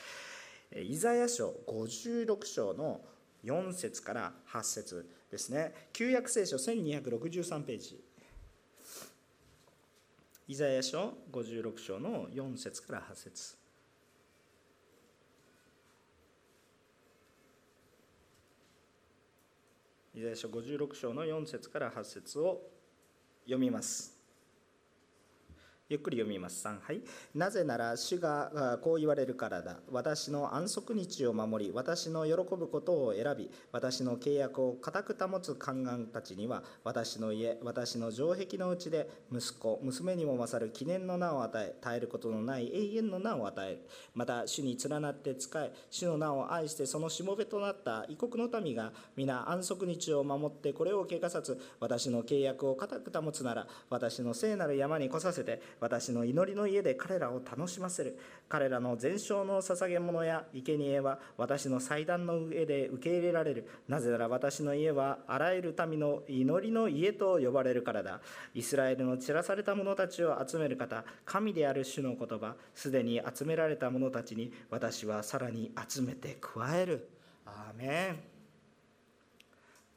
イザヤ書56章の4節から8節ですね。旧約聖書1263ページ。イザヤ書56章の4節から8節。イザヤ書56章の4節から8節を読みます。ゆっくり読みます。はい。なぜなら、主がこう言われるからだ。私の安息日を守り、私の喜ぶことを選び、私の契約を固く保つ宦官たちには、私の家、私の城壁のうちで、息子、娘にも勝る記念の名を与え、絶えることのない永遠の名を与える。また、主に連なって仕え、主の名を愛して、そのしもべとなった異国の民が、皆安息日を守って、これを汚さず、私の契約を固く保つなら、私の聖なる山に来させて、私の祈りの家で彼らを楽しませる。彼らの全焼の捧げ物や生贄は私の祭壇の上で受け入れられる。なぜなら私の家はあらゆる民の祈りの家と呼ばれるからだ。イスラエルの散らされた者たちを集める方神である主の言葉すでに集められた者たちに私はさらに集めて加える。アーメン。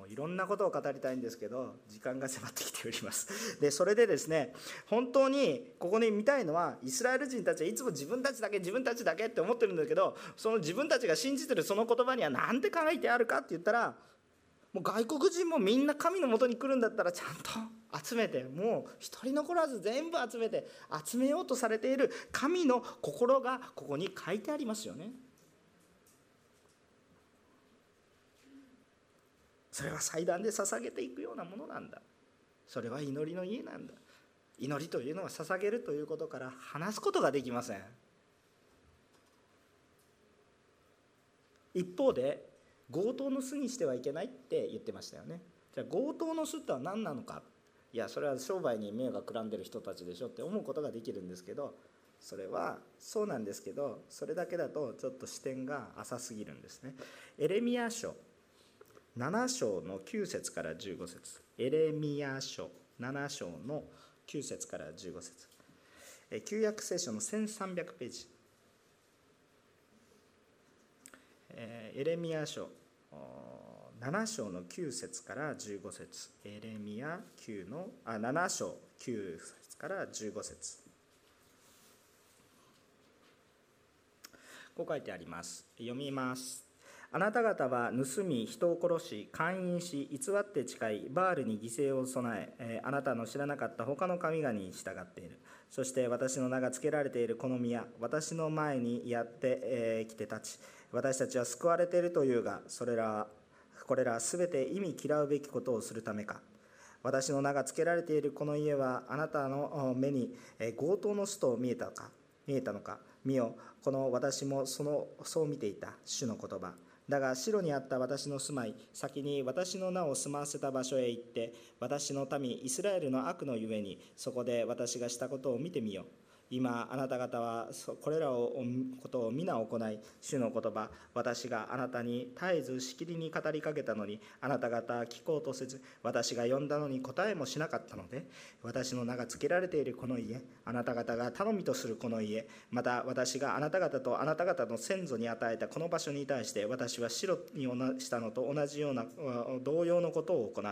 いろんなことを語りたいんですけど時間が迫ってきておりますでそれでですね本当にここに見たいのはイスラエル人たちはいつも自分たちだけ自分たちだけって思ってるんだけどその自分たちが信じてるその言葉には何て書いてあるかって言ったらもう外国人もみんな神のもとに来るんだったらちゃんと集めてもう一人残らず全部集めて集めようとされている神の心がここに書いてありますよね。それは祭壇で捧げていくようなものなんだ。それは祈りの家なんだ。祈りというのは捧げるということから話すことができません。一方で強盗の巣にしてはいけないって言ってましたよね。じゃあ強盗の巣とは何なのか。いやそれは商売に目がくらんでる人たちでしょって思うことができるんですけどそれはそうなんですけどそれだけだとちょっと視点が浅すぎるんですね。エレミア書7章の9節から15節。エレミア書。7章の9節から15節。旧約聖書の1300ページ。エレミア書。7章の9節から15節。エレミア9のあ7章9節から15節。こう書いてあります。読みます。あなた方は盗み、人を殺し、勧誘し、偽って誓い、バールに犠牲を備え、あなたの知らなかった他の神々に従っている。そして私の名が付けられているこの宮、私の前にやってきて立ち、私たちは救われているというが、それらはこれらすべて意味嫌うべきことをするためか。私の名が付けられているこの家はあなたの目に強盗の巣と見えたか見えたのか見よこの私もそのそう見ていた主の言葉だが白にあった私の住まい先に私の名を住ませた場所へ行って私の民イスラエルの悪のゆえにそこで私がしたことを見てみよう。今あなた方はこれらをことを皆行い主の言葉私があなたに絶えずしきりに語りかけたのにあなた方は聞こうとせず私が呼んだのに答えもしなかったので私の名が付けられているこの家あなた方が頼みとするこの家また私があなた方とあなた方の先祖に与えたこの場所に対して私は白にしたのと同じような同様のことを行う、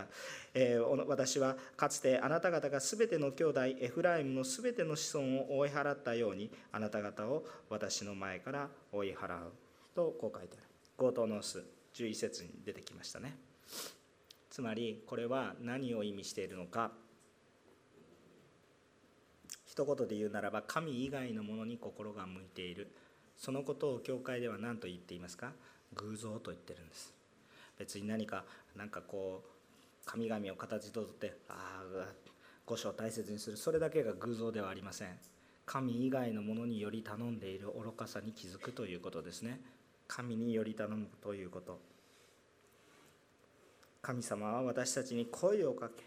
えー、私はかつてあなた方が全ての兄弟エフライムの全ての子孫を追い払ったようにあなた方を私の前から追い払うとこう書いてある。強盗の巣11節に出てきましたね。つまりこれは何を意味しているのか。一言で言うならば神以外のものに心が向いている。そのことを教会では何と言っていますか？偶像と言ってるんです。別に何か何かこう神々を形取ってああ御所を大切にする。それだけが偶像ではありません。神以外のものにより頼んでいる愚かさに気づくということですね。神により頼むということ。神様は私たちに声をかけ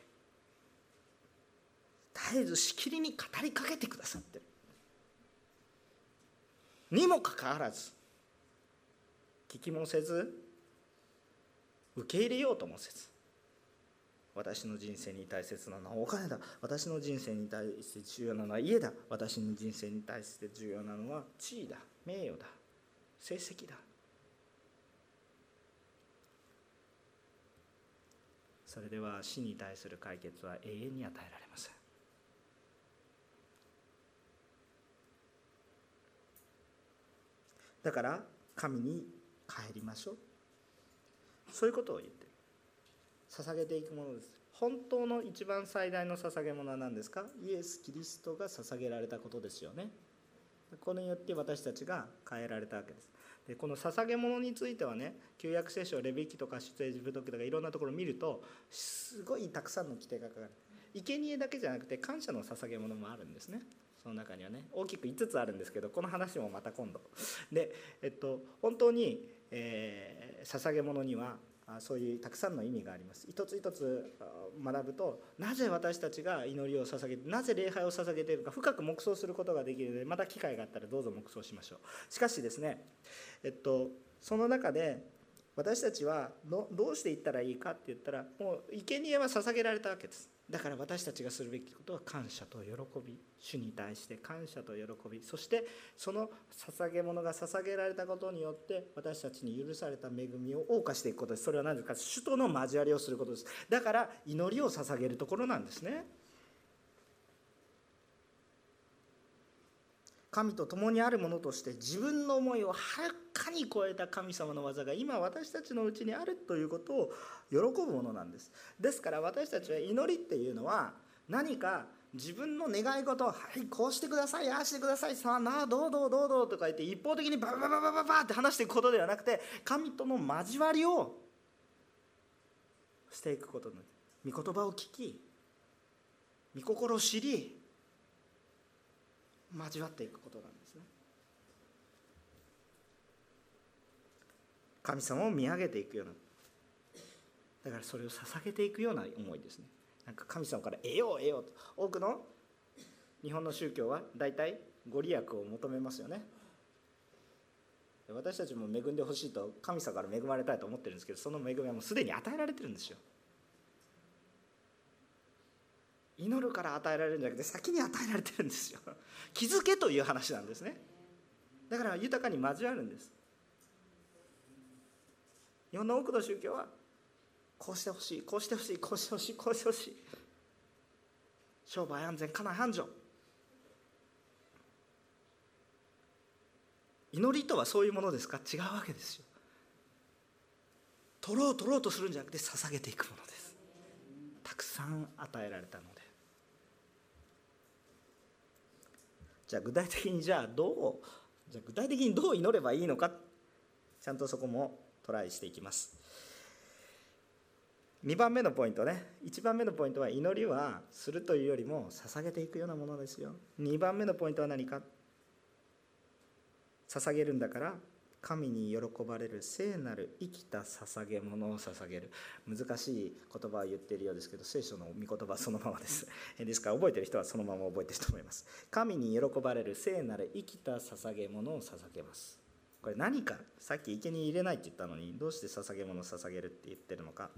絶えずしきりに語りかけてくださってる。にもかかわらず聞きもせず受け入れようともせず私の人生に大切なのはお金だ。私の人生に対して重要なのは家だ。私の人生に対して重要なのは地位だ。名誉だ。成績だ。それでは死に対する解決は永遠に与えられません。だから神に帰りましょう。そういうことを言って捧げていくものです。本当の一番最大の捧げ物は何ですか？イエス・キリストが捧げられたことですよね。これによって私たちが変えられたわけです。でこの捧げ物についてはね旧約聖書レビキとか出エジプト記とかいろんなところを見るとすごいたくさんの規定が書かれて生贄だけじゃなくて感謝の捧げ物もあるんですね。その中にはね。大きく5つあるんですけどこの話もまた今度。でえっと本当に、えー、捧げ物にはそういうたくさんの意味があります。一つ一つ学ぶとなぜ私たちが祈りを捧げてなぜ礼拝を捧げているか深く黙想することができるのでまた機会があったらどうぞ黙想しましょう。しかしですねえっとその中で私たちはどうしていったらいいかって言ったらもう生贄は捧げられたわけです。だから私たちがするべきことは感謝と喜び主に対して感謝と喜びそしてその捧げ物が捧げられたことによって私たちに許された恵みを謳歌していくことです。それは何ですか主との交わりをすることです。だから祈りを捧げるところなんですね。神と共にあるものとして自分の思いをはるかに超えた神様の技が今私たちのうちにあるということを喜ぶものなんです。ですから私たちは祈りっていうのは何か自分の願い事を「はいこうしてくださいああしてくださいさあなあどうどうどうどう」とか言って一方的にバババババババって話していくことではなくて神との交わりをしていくことの御言葉を聞き御心を知り交わっていくことなんですね。神様を見上げていくようなだからそれを捧げていくような思いですね。なんか神様から得よう得ようと多くの日本の宗教は大体ご利益を求めますよね。私たちも恵んでほしいと神様から恵まれたいと思ってるんですけどその恵みはもうすでに与えられてるんですよ。祈るから与えられるんじゃなくて先に与えられてるんですよ。気づけという話なんですね。だから豊かに交わるんです。日本の多くの宗教はこうしてほしいこうしてほしいこうしてほしいこうしてほしい。商売安全家内繁盛。祈りとはそういうものですか？違うわけですよ。取ろう取ろうとするんじゃなくて捧げていくものです。たくさん与えられたので。じゃあ具体的にじゃあどうじゃあ具体的にどう祈ればいいのかちゃんとそこもトライしていきます。2番目のポイントね。1番目のポイントは祈りはするというよりも捧げていくようなものですよ。2番目のポイントは何か？捧げるんだから神に喜ばれる聖なる生きた捧げ物を捧げる。難しい言葉を言っているようですけど聖書の御言葉そのままです。ですから覚えてる人はそのまま覚えてると思います。神に喜ばれる聖なる生きた捧げ物を捧げます。これ何か。さっき池に入れないって言ったのにどうして捧げ物を捧げるって言ってるのか。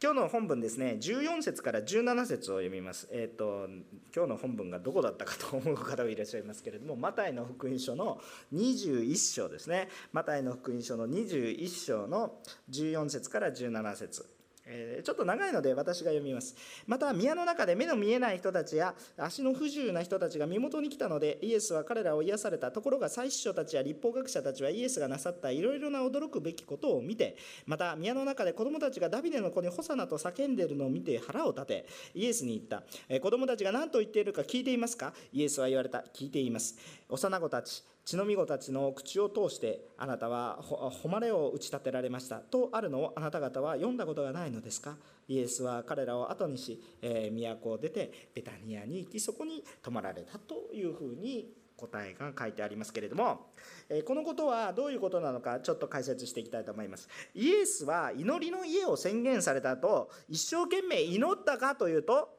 今日の本文ですね。14節から17節を読みます、えーと、今日の本文がどこだったかと思う方がいらっしゃいますけれどもマタイの福音書の21章ですね。マタイの福音書の21章の14節から17節。えちょっと長いので私が読みます。また宮の中で目の見えない人たちや足の不自由な人たちが身元に来たのでイエスは彼らを癒されたところが祭司長たちや立法学者たちはイエスがなさったいろいろな驚くべきことを見てまた宮の中で子供たちがダビデの子にホサナと叫んでいるのを見て腹を立てイエスに言った、え子供たちが何と言っているか聞いていますか？イエスは言われた。聞いています。幼子たち血のみ子たちの口を通してあなたは誉れを打ち立てられましたとあるのをあなた方は読んだことがないのですか？イエスは彼らを後にし、えー、都を出てベタニアに行きそこに泊まられたというふうに答えが書いてありますけれども、えこのことはどういうことなのかちょっと解説していきたいと思います。イエスは祈りの家を宣言された後一生懸命祈ったかというと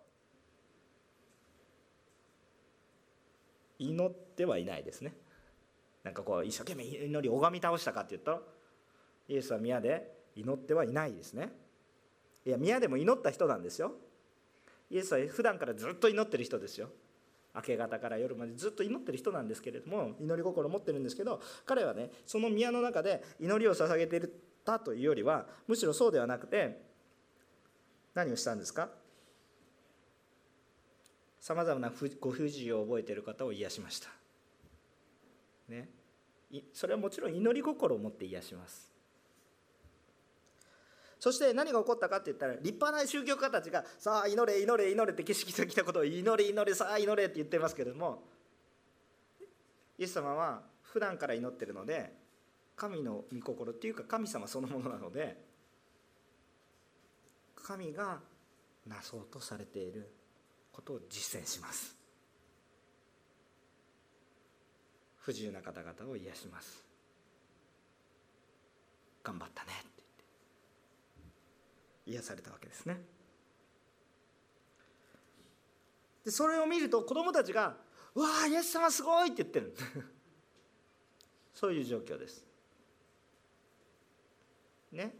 祈ってはいないですね。なんかこう一生懸命祈り拝み倒したかって言ったらイエスは宮で祈ってはいないですね。いや宮でも祈った人なんですよ。イエスは普段からずっと祈ってる人ですよ。明け方から夜までずっと祈ってる人なんですけれども祈り心を持ってるんですけど彼はねその宮の中で祈りを捧げていたというよりはむしろそうではなくて何をしたんですか？さまざまなご不自由を覚えている方を癒しました。ね、それはもちろん祈り心を持って癒します。そして何が起こったかって言ったら立派な宗教家たちがさあ祈れ祈れ祈れって景色が来たことを祈れ祈れさあ祈れって言ってますけれどもイエス様は普段から祈ってるので神の御心っていうか神様そのものなので神がなそうとされていることを実践します。不自由な方々を癒します。頑張ったね。って言って。癒されたわけですね。でそれを見ると子供たちが「わあイエス様すごい!」って言ってる。そういう状況です。ね。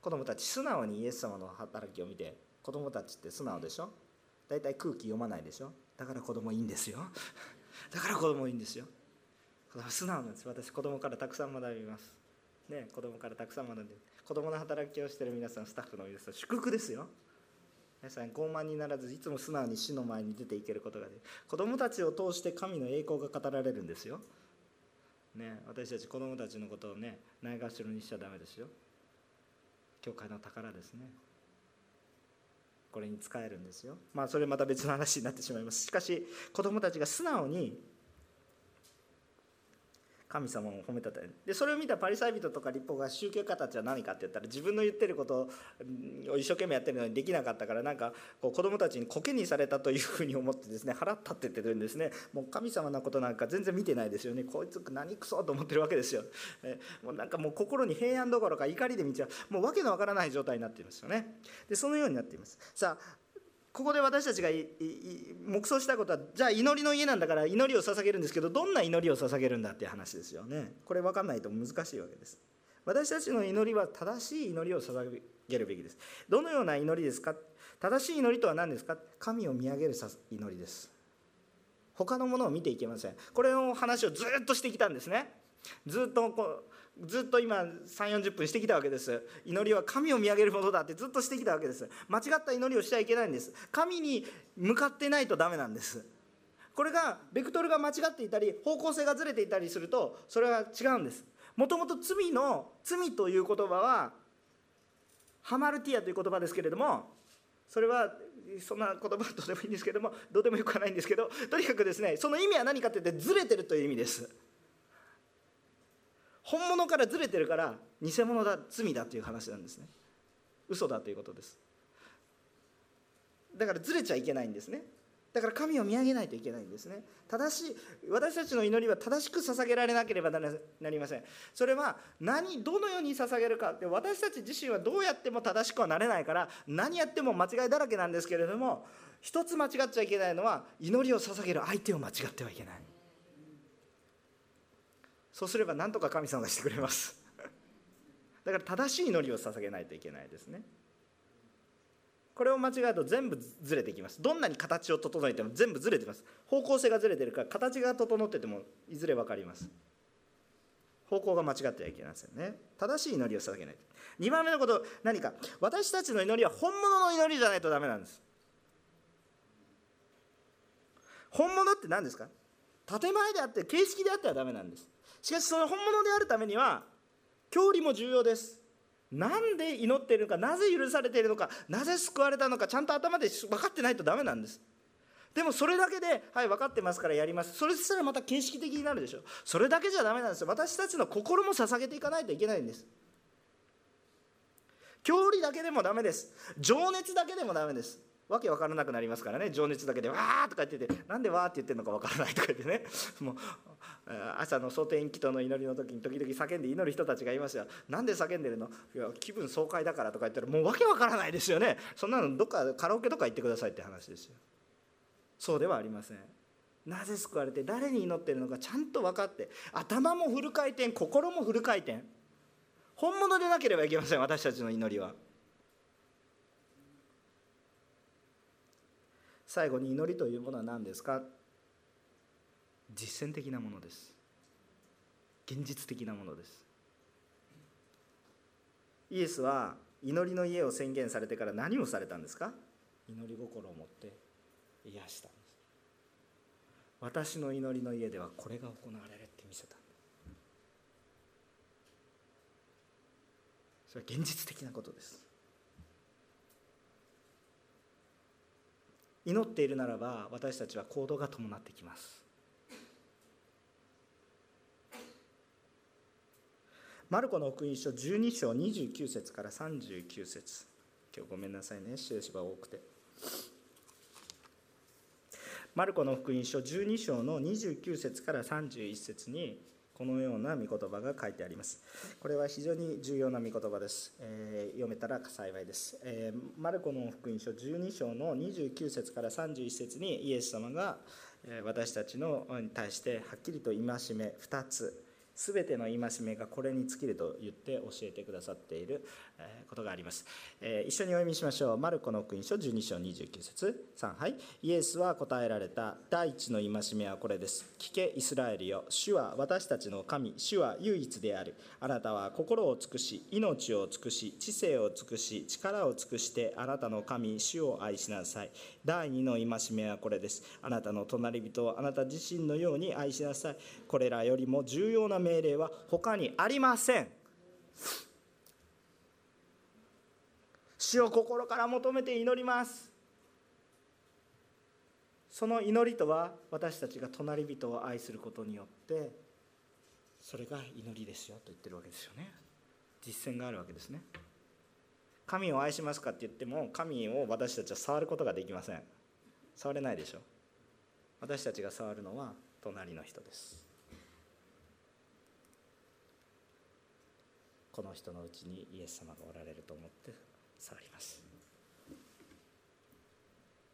子供たち素直にイエス様の働きを見て子供たちって素直でしょ。大体空気読まないでしょだから子供いいんですよ。だから子供いいんですよ。素直なんです。私子供からたくさん学びます。ね子供からたくさん学んで子供の働きをしてる皆さんスタッフの皆さん祝福ですよ。皆さん傲慢にならずいつも素直に死の前に出ていけることができ子供たちを通して神の栄光が語られるんですよ。ね私たち子供たちのことをねないがしろにしちゃダメですよ。教会の宝ですね。これに使えるんですよ。まあそれまた別の話になってしまいます。しかし子供たちが素直に神様を褒めたたでそれを見たパリサイ人とか立法が宗教家たちは何かって言ったら自分の言ってることを一生懸命やってるのにできなかったからなんかこう子供たちにコケにされたというふうに思ってですね腹立っててるんですね。もう神様のことなんか全然見てないですよね。こいつ何くそと思ってるわけですよ、えもうなんかもう心に平安どころか怒りで満ちゃうもう訳のわからない状態になっていますよね。でそのようになっています。さあここで私たちが黙想したことはじゃあ祈りの家なんだから祈りを捧げるんですけどどんな祈りを捧げるんだっていう話ですよね。これ分かんないと難しいわけです。私たちの祈りは正しい祈りを捧げるべきです。どのような祈りですか？正しい祈りとは何ですか？神を見上げる祈りです。他のものを見ていけません。これの話をずっとしてきたんですね。ずっとこうずっと今3 4 0分してきたわけです。祈りは神を見上げるものだってずっとしてきたわけです。間違った祈りをしちゃいけないんです。神に向かってないとダメなんです。これがベクトルが間違っていたり方向性がずれていたりするとそれは違うんです。もともと罪の罪という言葉はハマルティアという言葉ですけれどもそれはそんな言葉はどうでもいいんですけどもどうでもよくはないんですけどとにかくですねその意味は何かというとずれてるという意味です。本物からずれてるから偽物だ罪だという話なんですね。嘘だということです。だからずれちゃいけないんですね。だから神を見上げないといけないんですね。正しい私たちの祈りは正しく捧げられなければなりません。それは何どのように捧げるか。って私たち自身はどうやっても正しくはなれないから何やっても間違いだらけなんですけれども一つ間違っちゃいけないのは祈りを捧げる相手を間違ってはいけない。そうすれば何とか神様がしてくれます。だから正しい祈りを捧げないといけないですね。これを間違えると全部ずれてきます。どんなに形を整えても全部ずれてます。方向性がずれてるから形が整っててもいずれ分かります。方向が間違ってはいけませんね。正しい祈りを捧げない2番目のこと何か私たちの祈りは本物の祈りじゃないとダメなんです。本物って何ですか？建前であって形式であってはダメなんです。しかしその本物であるためには教理も重要です。なんで祈っているのかなぜ許されているのかなぜ救われたのかちゃんと頭で分かってないとダメなんです。でもそれだけではい分かってますからやります。それしたらまた形式的になるでしょ。うそれだけじゃダメなんですよ。私たちの心も捧げていかないといけないんです。教理だけでもダメです。情熱だけでもダメです。わけ分からなくなりますからね。情熱だけでわーとか言っててなんでわーって言ってるのか分からないとか言ってね。もう朝の蒼天祈祷の祈りの時に時々叫んで祈る人たちがいますよ。なんで叫んでるの？いや気分爽快だからとか言ったらもうわけ分からないですよね。そんなのどっかカラオケとか行ってくださいって話ですよ。そうではありません。なぜ救われて誰に祈ってるのかちゃんと分かって。頭もフル回転心もフル回転。本物でなければいけません私たちの祈りは。最後に祈りというものは何ですか？実践的なものです。現実的なものです。イエスは祈りの家を宣言されてから何をされたんですか？祈り心を持って癒したんです。私の祈りの家ではこれが行われるって見せたそれは現実的なことです。祈っているならば私たちは行動が伴ってきます。マルコの福音書12章29節から39節。今日ごめんなさいね。印が多くて。マルコの福音書12章の29節から31節にこのような御言葉が書いてあります。これは非常に重要な御言葉です。えー、読めたら幸いです、えー、マルコの福音書12章の29節から31節にイエス様が私たちのに対してはっきりと戒め2つ。全ての戒めがこれに尽きると言って教えてくださっている。ことがあります。一緒にお読みしましょう。マルコの福音書12章29節3はい。イエスは答えられた第一の戒めはこれです。聞けイスラエルよ。主は私たちの神。主は唯一である。あなたは心を尽くし、命を尽くし、知性を尽くし、力を尽くしてあなたの神、主を愛しなさい。第二の戒めはこれです。あなたの隣人をあなた自身のように愛しなさい。これらよりも重要な命令は他にありません死を心から求めて祈ります。その祈りとは私たちが隣人を愛することによってそれが祈りですよと言ってるわけですよね。実践があるわけですね。神を愛しますかって言っても神を私たちは触ることができません。触れないでしょ。私たちが触るのは隣の人です。この人のうちにイエス様がおられると思って触ります。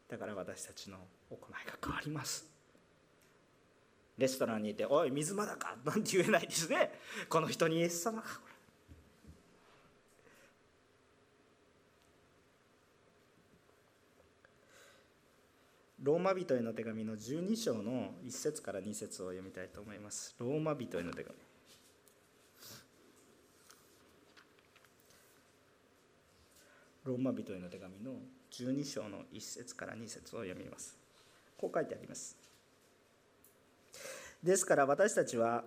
だから私たちの行いが変わります。レストランにいて「おい水まだか!」なんて言えないですね。この人にイエス様がローマ人への手紙の12章の1節から2節を読みたいと思います。ローマ人への手紙。ローマ人への手紙の12章の1節から2節を読みます。こう書いてあります。ですから私たちは、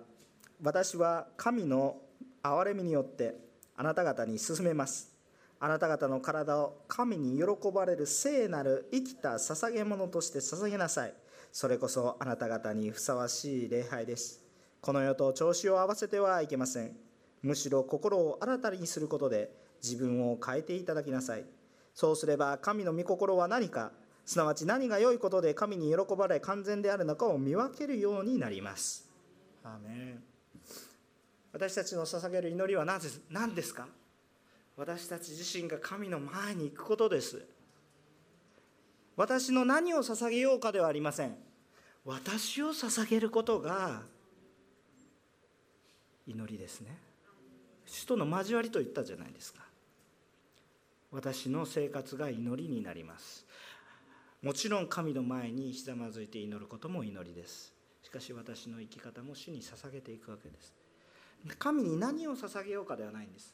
私は神の憐れみによってあなた方に進めます。あなた方の体を神に喜ばれる聖なる生きた捧げ物として捧げなさい。それこそあなた方にふさわしい礼拝です。この世と調子を合わせてはいけません。むしろ心を新たにすることで、自分を変えていただきなさい。そうすれば神の御心は何かすなわち何が良いことで神に喜ばれ完全であるのかを見分けるようになります。アメ私たちの捧げる祈りは何です何ですか？私たち自身が神の前に行くことです。私の何を捧げようかではありません。私を捧げることが祈りですね。主との交わりと言ったじゃないですか。私の生活が祈りになります。もちろん神の前にひざまずいて祈ることも祈りです。しかし私の生き方も主に捧げていくわけです。神に何を捧げようかではないんです。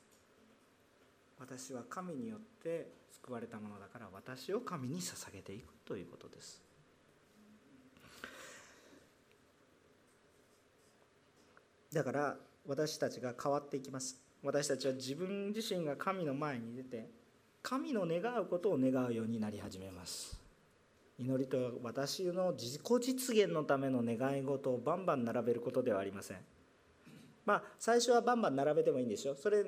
私は神によって救われたものだから私を神に捧げていくということです。だから私たちが変わっていきます。私たちは自分自身が神の前に出て神の願うことを願うようになり始めます。祈りとは私の自己実現のための願い事をバンバン並べることではありません。まあ最初はバンバン並べてもいいんでしょそれ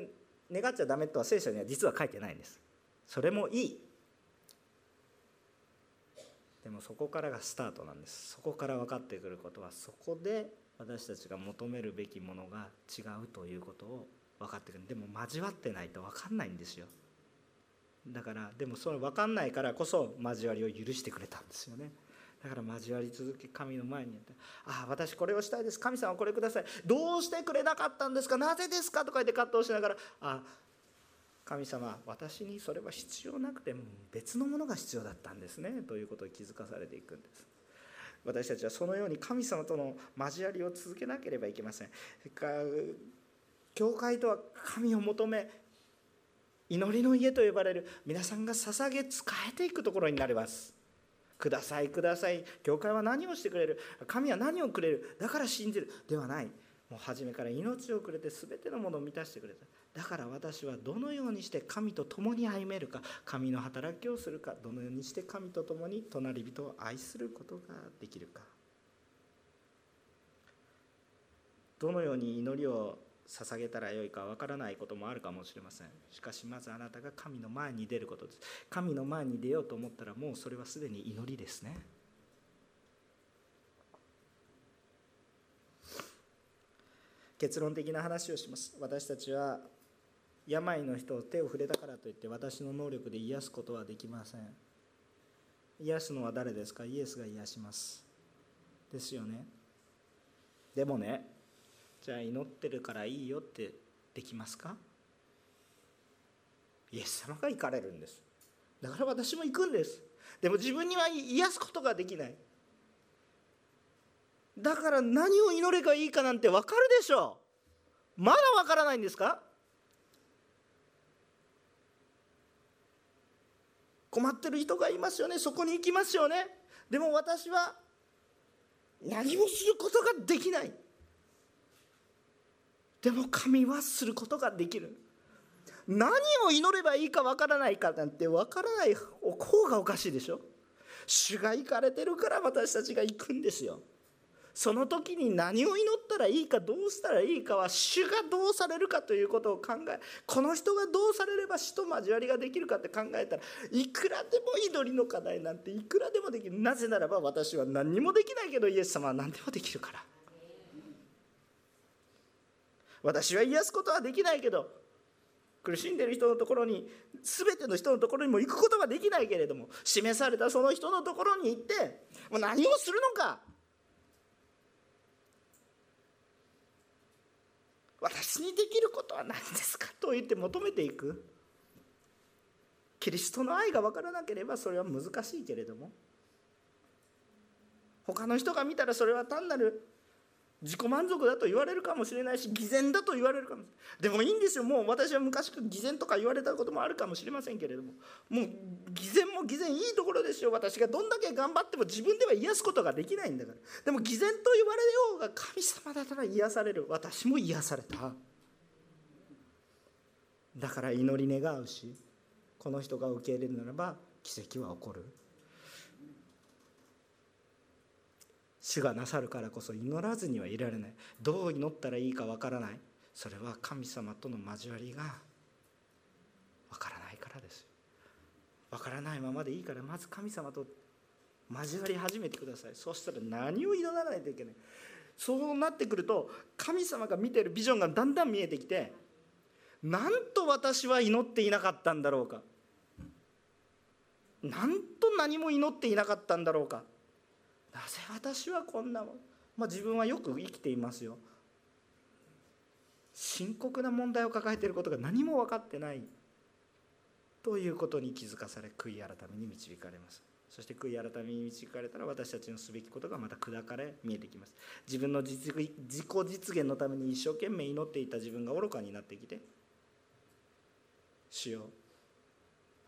願っちゃダメとは聖書には実は書いてないんです。それもいい。でもそこからがスタートなんです。そこから分かってくることはそこで私たちが求めるべきものが違うということを分かってくる。でも交わってないと分かんないんですよ。だからでもそれ分かんないからこそ交わりを許してくれたんですよね。だから交わり続け神の前にやって「ああ私これをしたいです。神様これください。どうしてくれなかったんですか？なぜですか?」とか言って葛藤しながら「あ神様私にそれは必要なくても別のものが必要だったんですね」ということを気づかされていくんです。私たちはそのように神様との交わりを続けなければいけません。教会とは神を求め祈りの家と呼ばれる皆さんが捧げ仕えていくところになります。くださいください。教会は何をしてくれる神は何をくれるだから信じるではない。もう初めから命をくれて全てのものを満たしてくれた。だから私はどのようにして神と共に歩めるか神の働きをするかどのようにして神と共に隣人を愛することができるか。どのように祈りを捧げたらよいかわからないこともあるかもしれません。しかしまずあなたが神の前に出ることです。神の前に出ようと思ったらもうそれはすでに祈りですね。結論的な話をします。私たちは病の人を手を触れたからといって私の能力で癒すことはできません。癒すのは誰ですか？イエスが癒します。ですよね。でもねじゃあ祈ってるからいいよってできますか？イエス様が行かれるんです。だから私も行くんです。でも自分には癒すことができない。だから何を祈ればいいかなんて分かるでしょう。まだ分からないんですか？困ってる人がいますよね。そこに行きますよね。でも私は何もすることができない。でも神はすることができる。何を祈ればいいかわからないかなんてわからない方がおかしいでしょ。主が行かれてるから私たちが行くんですよ。その時に何を祈ったらいいかどうしたらいいかは主がどうされるかということを考えこの人がどうされれば死と交わりができるかって考えたらいくらでも祈りの課題なんていくらでもできる。なぜならば私は何にもできないけどイエス様は何でもできるから。私は癒すことはできないけど苦しんでる人のところに全ての人のところにも行くことができないけれども示されたその人のところに行ってもう何をするのか。私にできることは何ですかと言って求めていく。キリストの愛が分からなければそれは難しいけれども。他の人が見たらそれは単なる自己満足だと言われるかもしれないし偽善だと言われるかもでもいいんですよ。もう私は昔偽善とか言われたこともあるかもしれませんけれども。もう偽善も偽善いいところですよ。私がどんだけ頑張っても自分では癒すことができないんだから。でも偽善と言われようが神様だったら癒される。私も癒された。だから祈り願うしこの人が受け入れるならば奇跡は起こる。主がなさるからこそ祈らずにはいられない。どう祈ったらいいかわからない。それは神様との交わりがわからないからです。わからないままでいいからまず神様と交わり始めてください。そしたら何を祈らないといけない。そうなってくると神様が見てるビジョンがだんだん見えてきてなんと私は祈っていなかったんだろうか。なんと何も祈っていなかったんだろうか。なぜ私はこんなもん、まあ、自分はよく生きていますよ。深刻な問題を抱えていることが何も分かってない。ということに気づかされ悔い改めに導かれます。そして悔い改めに導かれたら私たちのすべきことがまた砕かれ見えてきます。自分の自己実現のために一生懸命祈っていた自分が愚かになってきて主よ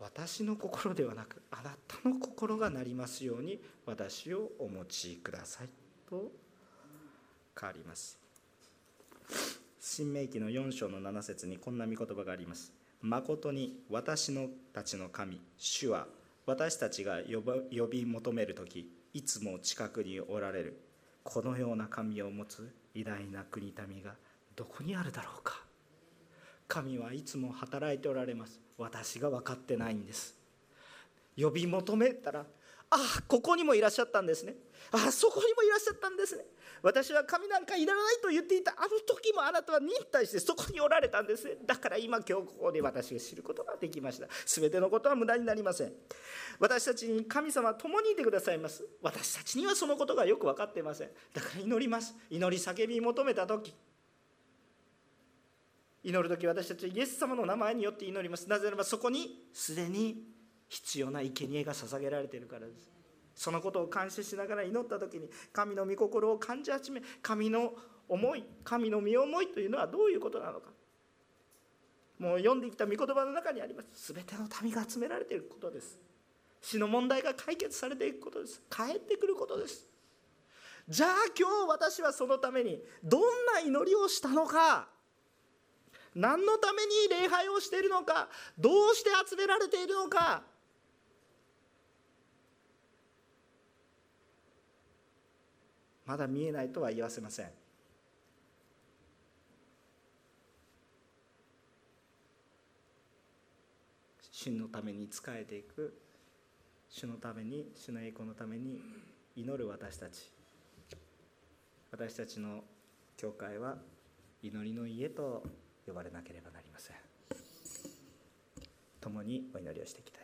私の心ではなくあなたの心がなりますように私をお持ちください。と変わります。新明記の4章の7節にこんな御言葉があります。誠に私のたちの神主は私たちが呼び求める時いつも近くにおられる。このような神を持つ偉大な国民がどこにあるだろうか。神はいつも働いておられます。私が分かってないんです。呼び求めたらああここにもいらっしゃったんですね。ああそこにもいらっしゃったんですね。私は神なんかいらないと言っていた。あの時もあなたは忍耐してそこにおられたんですね。だから今今日ここで私が知ることができました。全てのことは無駄になりません。私たちに神様は共にいてくださいます。私たちにはそのことがよく分かっていません。だから祈ります。祈り叫び求めた時祈る時私たちはイエス様の名前によって祈ります。なぜならばそこにすでに必要な生贄が捧げられているからです。そのことを感謝しながら祈った時に神の御心を感じ始め神の思い神の身思いというのはどういうことなのか。もう読んできた御言葉の中にあります。全ての民が集められていることです。死の問題が解決されていくことです。帰ってくることです。じゃあ今日私はそのためにどんな祈りをしたのか。何のために礼拝をしているのかどうして集められているのか。まだ見えないとは言わせません。主のために仕えていく。主のために主の栄光のために祈る私たち。私たちの教会は祈りの家と呼ばれなければなりません。共にお祈りをしていきたい。